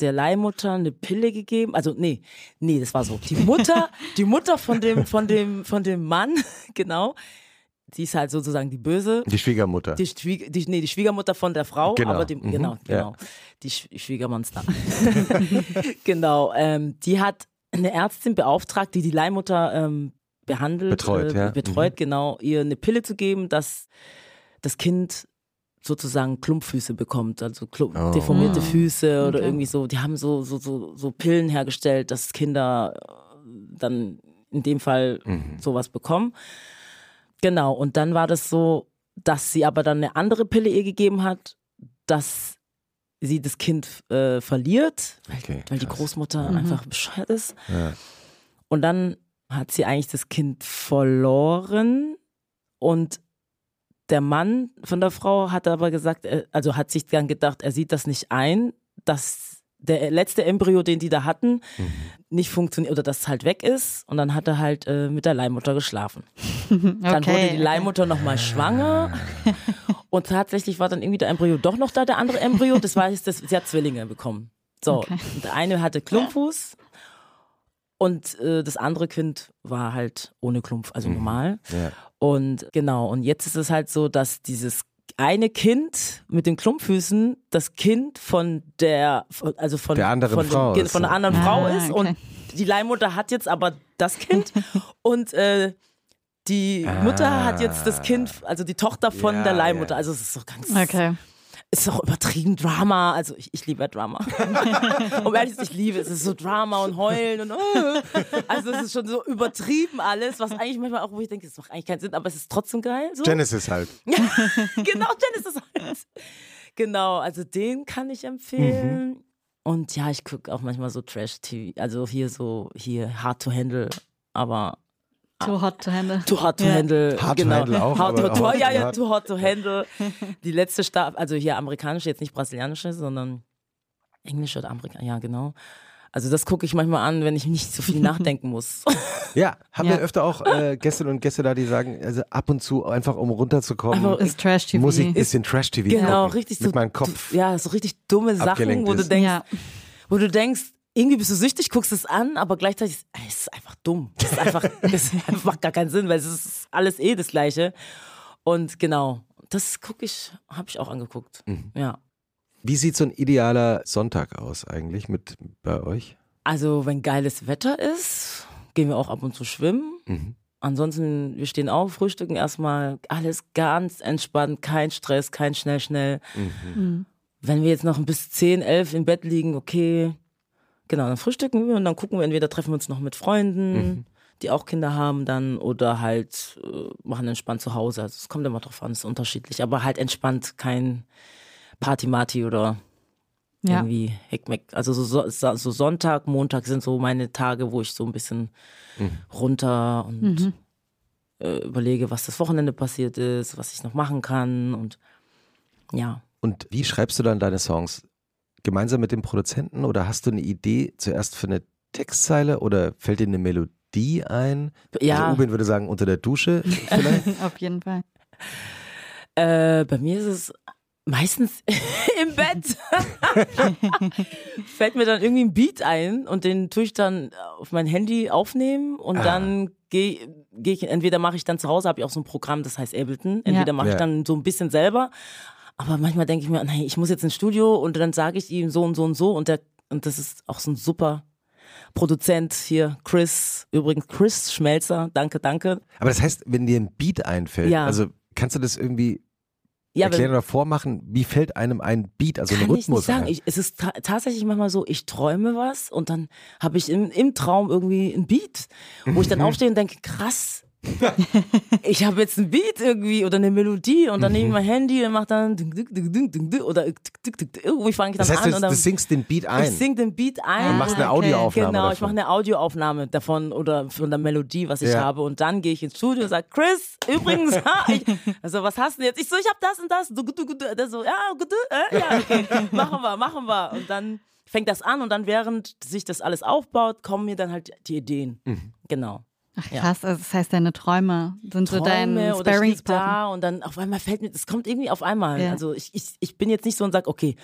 [SPEAKER 3] der Leihmutter eine Pille gegeben. Also nee, nee, das war so. Die Mutter, die Mutter von dem, von dem, von dem Mann, genau, die ist halt sozusagen die Böse.
[SPEAKER 1] Die Schwiegermutter.
[SPEAKER 3] Die, Schwieg die, nee, die Schwiegermutter von der Frau,
[SPEAKER 1] Genau.
[SPEAKER 3] aber die,
[SPEAKER 1] Mhm.
[SPEAKER 3] genau,
[SPEAKER 1] Ja.
[SPEAKER 3] genau. Die Sch Schwiegermonster. genau. Ähm, die hat eine Ärztin beauftragt, die die Leihmutter ähm, behandelt,
[SPEAKER 1] Betreut,
[SPEAKER 3] äh,
[SPEAKER 1] ja.
[SPEAKER 3] betreut, genau, ihr eine Pille zu geben, dass das Kind sozusagen Klumpfüße bekommt, also Klump
[SPEAKER 1] Oh.
[SPEAKER 3] deformierte
[SPEAKER 2] Ah.
[SPEAKER 3] Füße oder
[SPEAKER 2] Okay.
[SPEAKER 3] irgendwie so. Die haben so, so, so, so Pillen hergestellt, dass Kinder dann in dem Fall
[SPEAKER 1] Mhm.
[SPEAKER 3] sowas bekommen. Genau, und dann war das so, dass sie aber dann eine andere Pille ihr gegeben hat, dass sie das Kind äh, verliert, weil,
[SPEAKER 1] Okay,
[SPEAKER 3] weil die. Großmutter
[SPEAKER 2] Mhm.
[SPEAKER 3] einfach bescheuert ist.
[SPEAKER 1] Ja.
[SPEAKER 3] Und dann hat sie eigentlich das Kind verloren und der Mann von der Frau hat aber gesagt, äh, also hat sich dann gedacht, er sieht das nicht ein, dass der letzte Embryo, den die da hatten,
[SPEAKER 1] Mhm.
[SPEAKER 3] nicht funktioniert oder dass es halt weg ist. Und dann hat er halt äh, mit der Leihmutter geschlafen. Dann
[SPEAKER 2] okay.
[SPEAKER 3] wurde die Leihmutter nochmal schwanger. Und tatsächlich war dann irgendwie der Embryo doch noch da, der andere Embryo. Das war jetzt, das, sie hat Zwillinge bekommen. So,
[SPEAKER 2] Okay.
[SPEAKER 3] und der eine hatte Klumpfuß und äh, das andere Kind war halt ohne Klumpf, also normal.
[SPEAKER 1] Ja.
[SPEAKER 3] Und genau, und jetzt ist es halt so, dass dieses eine Kind mit den Klumpfüßen das Kind von der, also von
[SPEAKER 1] Der anderen
[SPEAKER 3] von, dem
[SPEAKER 1] Frau
[SPEAKER 3] Kind-
[SPEAKER 1] ist.
[SPEAKER 3] von der anderen
[SPEAKER 2] Ah,
[SPEAKER 3] Frau ist
[SPEAKER 2] okay.
[SPEAKER 3] und die Leihmutter hat jetzt aber das Kind und äh, die Mutter hat jetzt das Kind, also die Tochter von
[SPEAKER 1] Ja,
[SPEAKER 3] der Leihmutter.
[SPEAKER 1] ja.
[SPEAKER 3] Also es ist so ganz,
[SPEAKER 2] Okay.
[SPEAKER 3] Es ist auch übertrieben Drama. Also ich, ich liebe ja Drama. um ehrlich zu sein, ich liebe es. Es ist so Drama und Heulen und äh. also es ist schon so übertrieben alles, was eigentlich manchmal auch, wo ich denke, es macht eigentlich keinen Sinn, aber es ist trotzdem geil. So.
[SPEAKER 1] Genesis halt.
[SPEAKER 3] genau, Genesis halt. Genau, also den kann ich empfehlen. Und ja, ich gucke auch manchmal so Trash-TV, also hier so, hier Hard to Handle, aber
[SPEAKER 2] Too hot to handle.
[SPEAKER 3] Too hot to
[SPEAKER 2] Ja.
[SPEAKER 3] handle.
[SPEAKER 1] Hard to
[SPEAKER 3] genau.
[SPEAKER 1] handle auch,
[SPEAKER 3] Hard to, to, ja,
[SPEAKER 1] to
[SPEAKER 3] ja, too hot to handle. Die letzte Staffel, also hier amerikanische, jetzt nicht brasilianische, sondern englische oder amerikanische, ja, genau. Also das gucke ich manchmal an, wenn ich nicht so viel nachdenken muss.
[SPEAKER 1] Ja, haben
[SPEAKER 2] Ja.
[SPEAKER 1] wir öfter auch äh, Gästinnen und Gäste da, die sagen, also ab und zu einfach um runterzukommen,
[SPEAKER 3] Einfach-
[SPEAKER 2] Ist Trash-TV.
[SPEAKER 1] muss ich ein bisschen Trash-TV
[SPEAKER 3] genau,
[SPEAKER 1] gucken,
[SPEAKER 3] richtig
[SPEAKER 1] mit
[SPEAKER 3] so.
[SPEAKER 1] meinem Kopf.
[SPEAKER 3] Ja, so richtig dumme Sachen, wo du
[SPEAKER 1] ist.
[SPEAKER 3] denkst,
[SPEAKER 2] ja.
[SPEAKER 3] wo du denkst, irgendwie bist du süchtig, guckst es an, aber gleichzeitig, ey, es ist einfach dumm. Es ist einfach, das macht gar keinen Sinn, weil es ist alles eh das Gleiche. Und genau, das gucke ich, habe ich auch angeguckt.
[SPEAKER 1] Mhm.
[SPEAKER 3] Ja.
[SPEAKER 1] Wie sieht so ein idealer Sonntag aus eigentlich mit bei euch?
[SPEAKER 3] Also, wenn geiles Wetter ist, gehen wir auch ab und zu schwimmen.
[SPEAKER 1] Mhm.
[SPEAKER 3] Ansonsten, wir stehen auf, frühstücken erstmal, alles ganz entspannt, kein Stress, kein schnell, schnell.
[SPEAKER 2] Mhm.
[SPEAKER 3] Wenn wir jetzt noch bis 10, 11 im Bett liegen, okay, genau, dann frühstücken wir und dann gucken wir, entweder treffen wir uns noch mit Freunden,
[SPEAKER 1] Mhm.
[SPEAKER 3] die auch Kinder haben dann oder halt äh, machen entspannt zu Hause. Also es kommt immer drauf an, es ist unterschiedlich, aber halt entspannt, kein Party-Marty oder
[SPEAKER 2] Ja.
[SPEAKER 3] irgendwie Heckmeck. Also so, so, so Sonntag, Montag sind so meine Tage, wo ich so ein bisschen runter und
[SPEAKER 2] Mhm.
[SPEAKER 3] äh, überlege, was das Wochenende passiert ist, was ich noch machen kann und ja.
[SPEAKER 1] Und wie schreibst du dann deine Songs? Gemeinsam mit dem Produzenten oder hast du eine Idee zuerst für eine Textzeile oder fällt dir eine Melodie ein?
[SPEAKER 3] Ja,
[SPEAKER 1] Also Ubin würde sagen, unter der Dusche vielleicht.
[SPEAKER 2] Auf jeden Fall.
[SPEAKER 3] äh, bei mir ist es meistens im Bett. Fällt mir dann irgendwie ein Beat ein und den tue ich dann auf mein Handy aufnehmen und
[SPEAKER 1] Ah.
[SPEAKER 3] dann gehe geh ich, entweder mache ich dann zu Hause, habe ich auch so ein Programm, das heißt Ableton, entweder
[SPEAKER 2] Ja.
[SPEAKER 3] mache ich
[SPEAKER 1] Ja.
[SPEAKER 3] dann so ein bisschen selber, aber manchmal denke ich mir, nein, ich muss jetzt ins Studio und dann sage ich ihm so und so und so und der und das ist auch so ein super Produzent hier, Chris, übrigens Chris Schmelzer, danke, danke.
[SPEAKER 1] Aber das heißt, wenn dir ein Beat einfällt,
[SPEAKER 3] Ja.
[SPEAKER 1] also kannst du das irgendwie
[SPEAKER 3] Ja,
[SPEAKER 1] erklären oder vormachen, wie fällt einem ein Beat, also ein
[SPEAKER 3] Kann ich
[SPEAKER 1] Rhythmus
[SPEAKER 3] nicht sagen.
[SPEAKER 1] ein?
[SPEAKER 3] Ich, es ist ta tatsächlich manchmal so, ich träume was und dann habe ich im, im Traum irgendwie ein Beat, wo ich dann aufstehe und denke, krass. ich habe jetzt ein Beat irgendwie oder eine Melodie und dann nehme ich mein Handy und mache dann oder irgendwie fange ich dann
[SPEAKER 1] Das heißt,
[SPEAKER 3] an
[SPEAKER 1] du,
[SPEAKER 3] und dann
[SPEAKER 1] du singst den Beat ein.
[SPEAKER 3] ich sing den Beat ein.
[SPEAKER 1] und machst eine
[SPEAKER 2] Ah.
[SPEAKER 1] Audioaufnahme
[SPEAKER 3] Genau, ich
[SPEAKER 1] davon.
[SPEAKER 3] mache eine Audioaufnahme davon oder von der Melodie, was ich
[SPEAKER 1] Ja.
[SPEAKER 3] habe. Und dann gehe ich ins Studio und sage, Chris, übrigens, ich, also was hast du denn jetzt? Ich so, ich habe das und das. Der so, ja, äh, ja, okay, machen wir, machen wir. Und dann fängt das an und dann während sich das alles aufbaut, kommen mir dann halt die Ideen.
[SPEAKER 1] Mhm.
[SPEAKER 3] Genau.
[SPEAKER 2] Ach
[SPEAKER 3] Ja.
[SPEAKER 2] krass, also das heißt, deine Träume sind so dein
[SPEAKER 3] Träume oder ich lieg
[SPEAKER 2] Sparringspartner.
[SPEAKER 3] da und dann auf einmal fällt mir, das kommt irgendwie auf einmal.
[SPEAKER 2] Ja.
[SPEAKER 3] Also ich, ich, ich bin jetzt nicht so und sage, okay,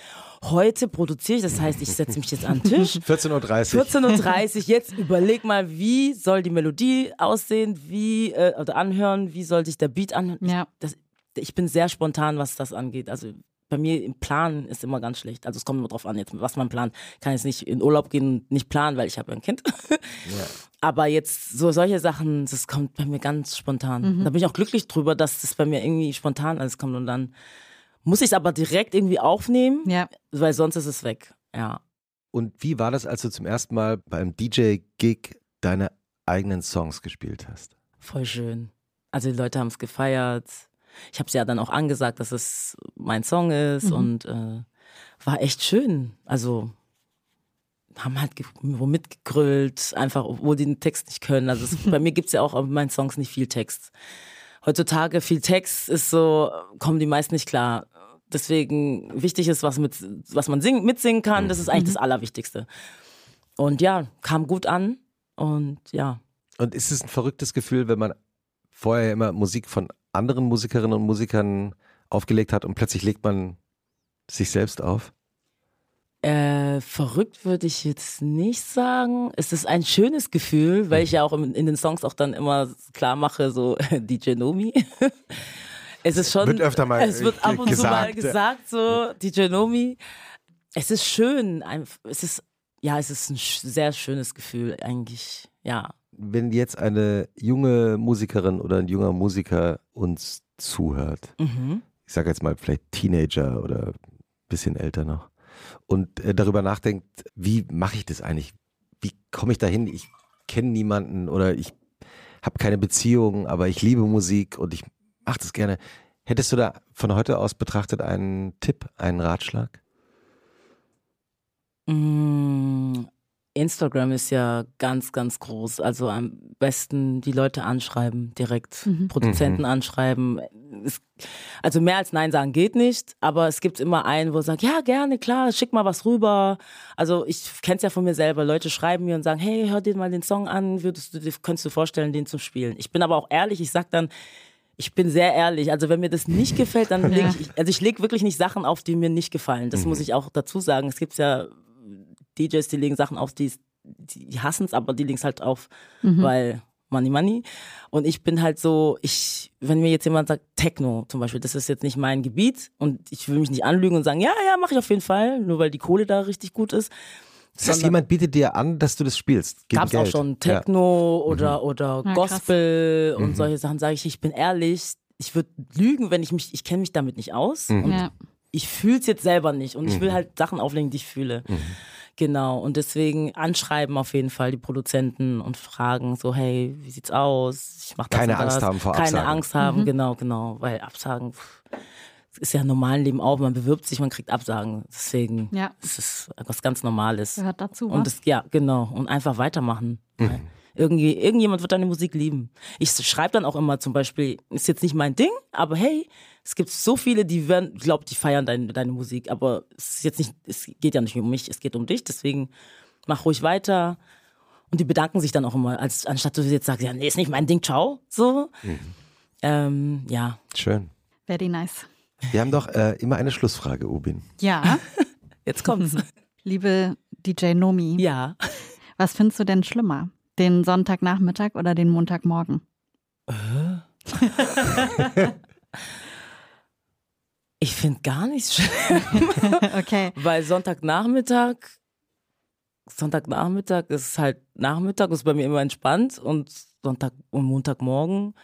[SPEAKER 3] heute produziere ich, das heißt, ich setze mich jetzt an den Tisch.
[SPEAKER 1] 14.30 Uhr.
[SPEAKER 3] 14.30 Uhr, jetzt überleg mal, wie soll die Melodie aussehen, wie, äh, oder anhören, wie soll sich der Beat anhören.
[SPEAKER 2] Ja.
[SPEAKER 3] Das, ich bin sehr spontan, was das angeht. Also bei mir im Plan ist immer ganz schlecht. Also es kommt immer drauf an, jetzt, was man plant. Kann jetzt nicht in Urlaub gehen und nicht planen, weil ich habe ja ein Kind. Aber jetzt so solche Sachen, das kommt bei mir ganz spontan. Da bin ich auch glücklich drüber, dass das bei mir irgendwie spontan alles kommt und dann muss ich es aber direkt irgendwie aufnehmen,
[SPEAKER 2] Ja.
[SPEAKER 3] weil sonst ist es weg. Ja.
[SPEAKER 1] Und wie war das, als du zum ersten Mal beim DJ-Gig deine eigenen Songs gespielt hast?
[SPEAKER 3] Voll schön. Also die Leute haben es gefeiert. Ich habe es ja dann auch angesagt, dass es mein Song ist und äh, war echt schön. Also haben halt mitgegrölt, einfach, obwohl die den Text nicht können. Also es, bei mir gibt's ja auch auf meinen Songs nicht viel Text. Heutzutage viel Text ist so, kommen die meisten nicht klar. Deswegen wichtig ist, was, mit, was man singen, mitsingen kann, das ist eigentlich das Allerwichtigste. Und ja, kam gut an und ja,
[SPEAKER 1] Und ist es ein verrücktes Gefühl, wenn man vorher immer Musik von anderen Musikerinnen und Musikern aufgelegt hat und plötzlich legt man sich selbst auf?
[SPEAKER 3] Äh, verrückt würde ich jetzt nicht sagen. Es ist ein schönes Gefühl, weil ich ja auch in, in den Songs auch dann immer klar mache, so DJ Nomi. Es ist schon.
[SPEAKER 1] Wird öfter mal,
[SPEAKER 3] Es wird ab und zu mal
[SPEAKER 1] gesagt.
[SPEAKER 3] gesagt, so DJ Nomi. Es ist schön. Es ist, ja, es ist ein sehr schönes Gefühl eigentlich. Ja.
[SPEAKER 1] Wenn jetzt eine junge Musikerin oder ein junger Musiker uns zuhört,
[SPEAKER 3] Mhm.
[SPEAKER 1] ich sage jetzt mal vielleicht Teenager oder ein bisschen älter noch, und äh, darüber nachdenkt, wie mache ich das eigentlich? Wie komme ich dahin? Ich kenne niemanden oder ich habe keine Beziehung, aber ich liebe Musik und ich mache das gerne. Hättest du da von heute aus betrachtet einen Tipp, einen Ratschlag?
[SPEAKER 3] Mm, Instagram ist ja ganz, ganz groß. Also am besten die Leute anschreiben, direkt Produzenten anschreiben. Es, also mehr als Nein sagen geht nicht, aber es gibt immer einen, wo sagt, ja gerne, klar, schick mal was rüber. Also ich kenn's ja von mir selber. Leute schreiben mir und sagen, hey, hör dir mal den Song an, würdest du dir, könntest du vorstellen, den zu spielen. Ich bin aber auch ehrlich, ich sag dann, ich bin sehr ehrlich. Also wenn mir das nicht gefällt, dann lege ich, also ich lege wirklich nicht Sachen auf, die mir nicht gefallen. Das muss ich auch dazu sagen. Es gibt ja DJs, die legen Sachen auf, die, die hassen es, aber die legen es halt auf, weil Money, Money. Und ich bin halt so, ich, wenn mir jetzt jemand sagt, Techno zum Beispiel, das ist jetzt nicht mein Gebiet und ich will mich nicht anlügen und sagen, ja, ja, mache ich auf jeden Fall, nur weil die Kohle da richtig gut ist.
[SPEAKER 1] Das heißt, jemand bietet dir an, dass du das spielst.
[SPEAKER 3] Gab es auch schon
[SPEAKER 1] Ja.
[SPEAKER 3] Techno oder, oder
[SPEAKER 2] Ja, krass.
[SPEAKER 3] Gospel und solche Sachen, sage ich, ich bin ehrlich, ich würde lügen, wenn ich mich, ich kenne mich damit nicht aus und
[SPEAKER 2] Ja.
[SPEAKER 3] ich fühle es jetzt selber nicht und ich will halt Sachen auflegen, die ich fühle. Genau, und deswegen anschreiben auf jeden Fall die Produzenten und fragen so, hey, wie sieht's aus? Ich mach das
[SPEAKER 1] Keine
[SPEAKER 3] und
[SPEAKER 1] Angst
[SPEAKER 3] das.
[SPEAKER 1] haben vor
[SPEAKER 3] Keine
[SPEAKER 1] Absagen.
[SPEAKER 3] Angst haben, genau, genau, weil Absagen pff, es ist ja im normalen Leben auch, man bewirbt sich, man kriegt Absagen. Deswegen
[SPEAKER 2] Ja.
[SPEAKER 3] es ist was ganz Normales.
[SPEAKER 2] Gehört dazu,
[SPEAKER 3] Und
[SPEAKER 2] was?
[SPEAKER 3] das, ja, genau. Und einfach weitermachen. Weil Irgendwie, irgendjemand wird deine Musik lieben. Ich schreibe dann auch immer zum Beispiel, ist jetzt nicht mein Ding, aber hey, es gibt so viele, die werden, ich glaube, die feiern deine, deine Musik, aber es ist jetzt nicht, es geht ja nicht um mich, es geht um dich, deswegen mach ruhig weiter. Und die bedanken sich dann auch immer, als anstatt du jetzt sagst, ja, nee, ist nicht mein Ding, ciao. So. Ähm, ja.
[SPEAKER 1] Schön.
[SPEAKER 2] Very nice.
[SPEAKER 1] Wir haben doch äh, immer eine Schlussfrage, Ubin.
[SPEAKER 2] Ja,
[SPEAKER 3] Jetzt kommt's.
[SPEAKER 2] liebe DJ Nomi,
[SPEAKER 3] ja.
[SPEAKER 2] was findest du denn schlimmer? Den Sonntagnachmittag oder den Montagmorgen?
[SPEAKER 3] Ich finde gar nichts schlimm.
[SPEAKER 2] okay.
[SPEAKER 3] Weil Sonntagnachmittag, Sonntagnachmittag ist halt Nachmittag, ist bei mir immer entspannt und Sonntag und Montagmorgen.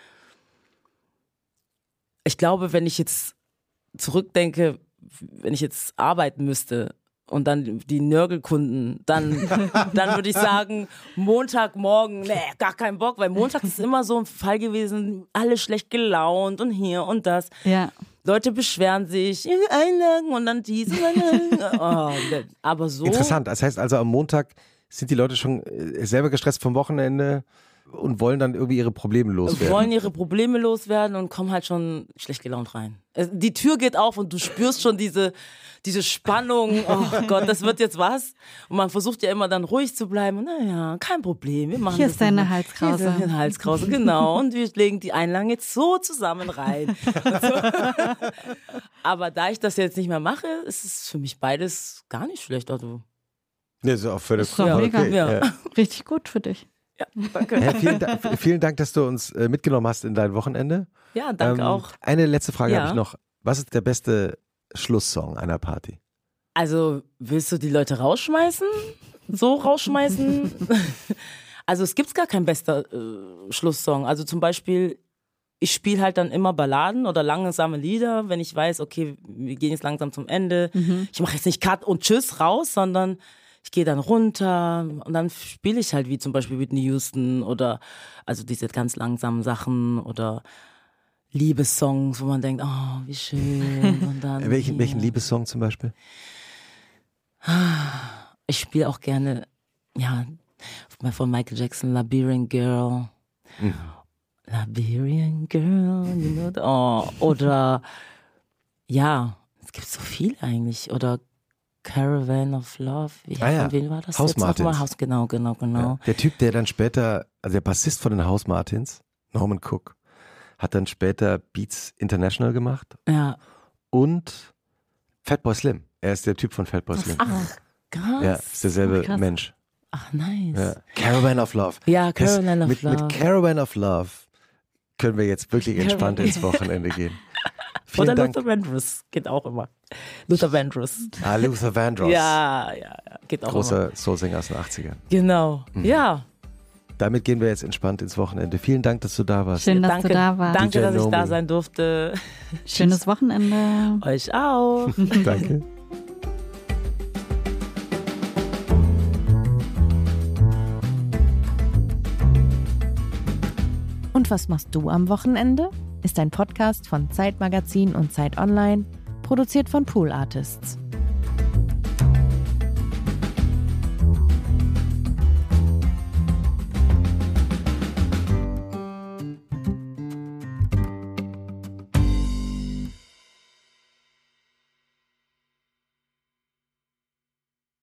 [SPEAKER 3] Ich glaube, wenn ich jetzt zurückdenke, wenn ich jetzt arbeiten müsste und dann die Nörgelkunden, dann, dann würde ich sagen, Montagmorgen, nee, gar keinen Bock, weil Montag ist immer so ein Fall gewesen, alle schlecht gelaunt und hier und das.
[SPEAKER 2] Ja.
[SPEAKER 3] Leute beschweren sich, Einlagen und dann dies. oh, aber so.
[SPEAKER 1] Interessant. Das heißt also, am Montag sind die Leute schon äh, selber gestresst vom Wochenende und wollen dann irgendwie ihre Probleme loswerden.
[SPEAKER 3] wollen ihre Probleme loswerden und kommen halt schon schlecht gelaunt rein. Die Tür geht auf und du spürst schon diese, diese Spannung. Oh Gott, das wird jetzt was. Und man versucht ja immer dann ruhig zu bleiben. Naja, kein Problem. Wir machen
[SPEAKER 2] Hier
[SPEAKER 3] das
[SPEAKER 2] ist deine. Halskrause.
[SPEAKER 3] Hier ist deine Halskrause, genau. Und wir legen die Einlagen jetzt so zusammen rein. So. Aber da ich das jetzt nicht mehr mache, ist es für mich beides gar nicht schlecht. Also,
[SPEAKER 1] Ja, ist auch völlig
[SPEAKER 2] Ist
[SPEAKER 1] voll
[SPEAKER 2] mega.
[SPEAKER 3] Ja.
[SPEAKER 2] Richtig gut für dich.
[SPEAKER 3] Ja, danke.
[SPEAKER 1] Ja, vielen, Dank, vielen Dank, dass du uns äh, mitgenommen hast in dein Wochenende.
[SPEAKER 3] Ja, danke
[SPEAKER 1] Ähm,
[SPEAKER 3] auch.
[SPEAKER 1] Eine letzte Frage
[SPEAKER 3] Ja.
[SPEAKER 1] habe ich noch. Was ist der beste Schlusssong einer Party?
[SPEAKER 3] Also, willst du die Leute rausschmeißen? So rausschmeißen? also, es gibt gar keinen bester äh, Schlusssong. Also, zum Beispiel, ich spiele halt dann immer Balladen oder langsame Lieder, wenn ich weiß, okay, wir gehen jetzt langsam zum Ende. Ich mache jetzt nicht Cut und Tschüss raus, sondern ich gehe dann runter und dann spiele ich halt wie zum Beispiel Whitney Houston oder also diese ganz langsamen Sachen oder Liebessongs, wo man denkt, oh, wie schön. Und dann
[SPEAKER 1] Welchen, welchen. Liebessong zum Beispiel?
[SPEAKER 3] Ich spiele auch gerne, ja, von Michael Jackson, Liberian Girl.
[SPEAKER 1] Mhm.
[SPEAKER 3] Liberian Girl, you know, oh, oder, ja, es gibt so viel eigentlich. Oder Caravan of Love. Wie,
[SPEAKER 1] Ah ja,
[SPEAKER 3] wem war das
[SPEAKER 1] House
[SPEAKER 3] jetzt?
[SPEAKER 1] Martins.
[SPEAKER 3] Haus, genau, genau, genau.
[SPEAKER 1] Ja. Der Typ, der dann später, also der Bassist von den House Martins, Norman Cook, hat dann später Beats International gemacht
[SPEAKER 3] Ja.
[SPEAKER 1] und Fatboy Slim. Er ist der Typ von Fatboy Slim.
[SPEAKER 3] Ach, krass.
[SPEAKER 1] ja, ist derselbe
[SPEAKER 2] krass.
[SPEAKER 1] Mensch.
[SPEAKER 3] Ach, nice.
[SPEAKER 1] Ja. Caravan of Love.
[SPEAKER 3] Ja,
[SPEAKER 1] Das-
[SPEAKER 3] Caravan of
[SPEAKER 1] mit,
[SPEAKER 3] Love.
[SPEAKER 1] Mit Caravan of Love können wir jetzt wirklich entspannt ins Wochenende gehen. Vielen
[SPEAKER 3] Oder
[SPEAKER 1] Dank.
[SPEAKER 3] Luther Vandross, geht auch immer. Luther Vandross.
[SPEAKER 1] Ah, Luther Vandross.
[SPEAKER 3] Ja, ja, ja, geht auch immer.
[SPEAKER 1] Großer Soulsänger aus den 80ern.
[SPEAKER 3] Genau.
[SPEAKER 1] Mhm.
[SPEAKER 3] Ja.
[SPEAKER 1] Damit gehen wir jetzt entspannt ins Wochenende. Vielen Dank, dass du da warst.
[SPEAKER 2] Schön, dass
[SPEAKER 3] danke,
[SPEAKER 2] du da warst.
[SPEAKER 3] Danke,
[SPEAKER 1] DJ
[SPEAKER 3] dass ich da sein durfte.
[SPEAKER 2] Schönes Wochenende.
[SPEAKER 3] Euch auch.
[SPEAKER 1] Danke.
[SPEAKER 4] Und was machst du am Wochenende? Ist ein Podcast von Zeitmagazin und Zeit Online, produziert von Pool Artists.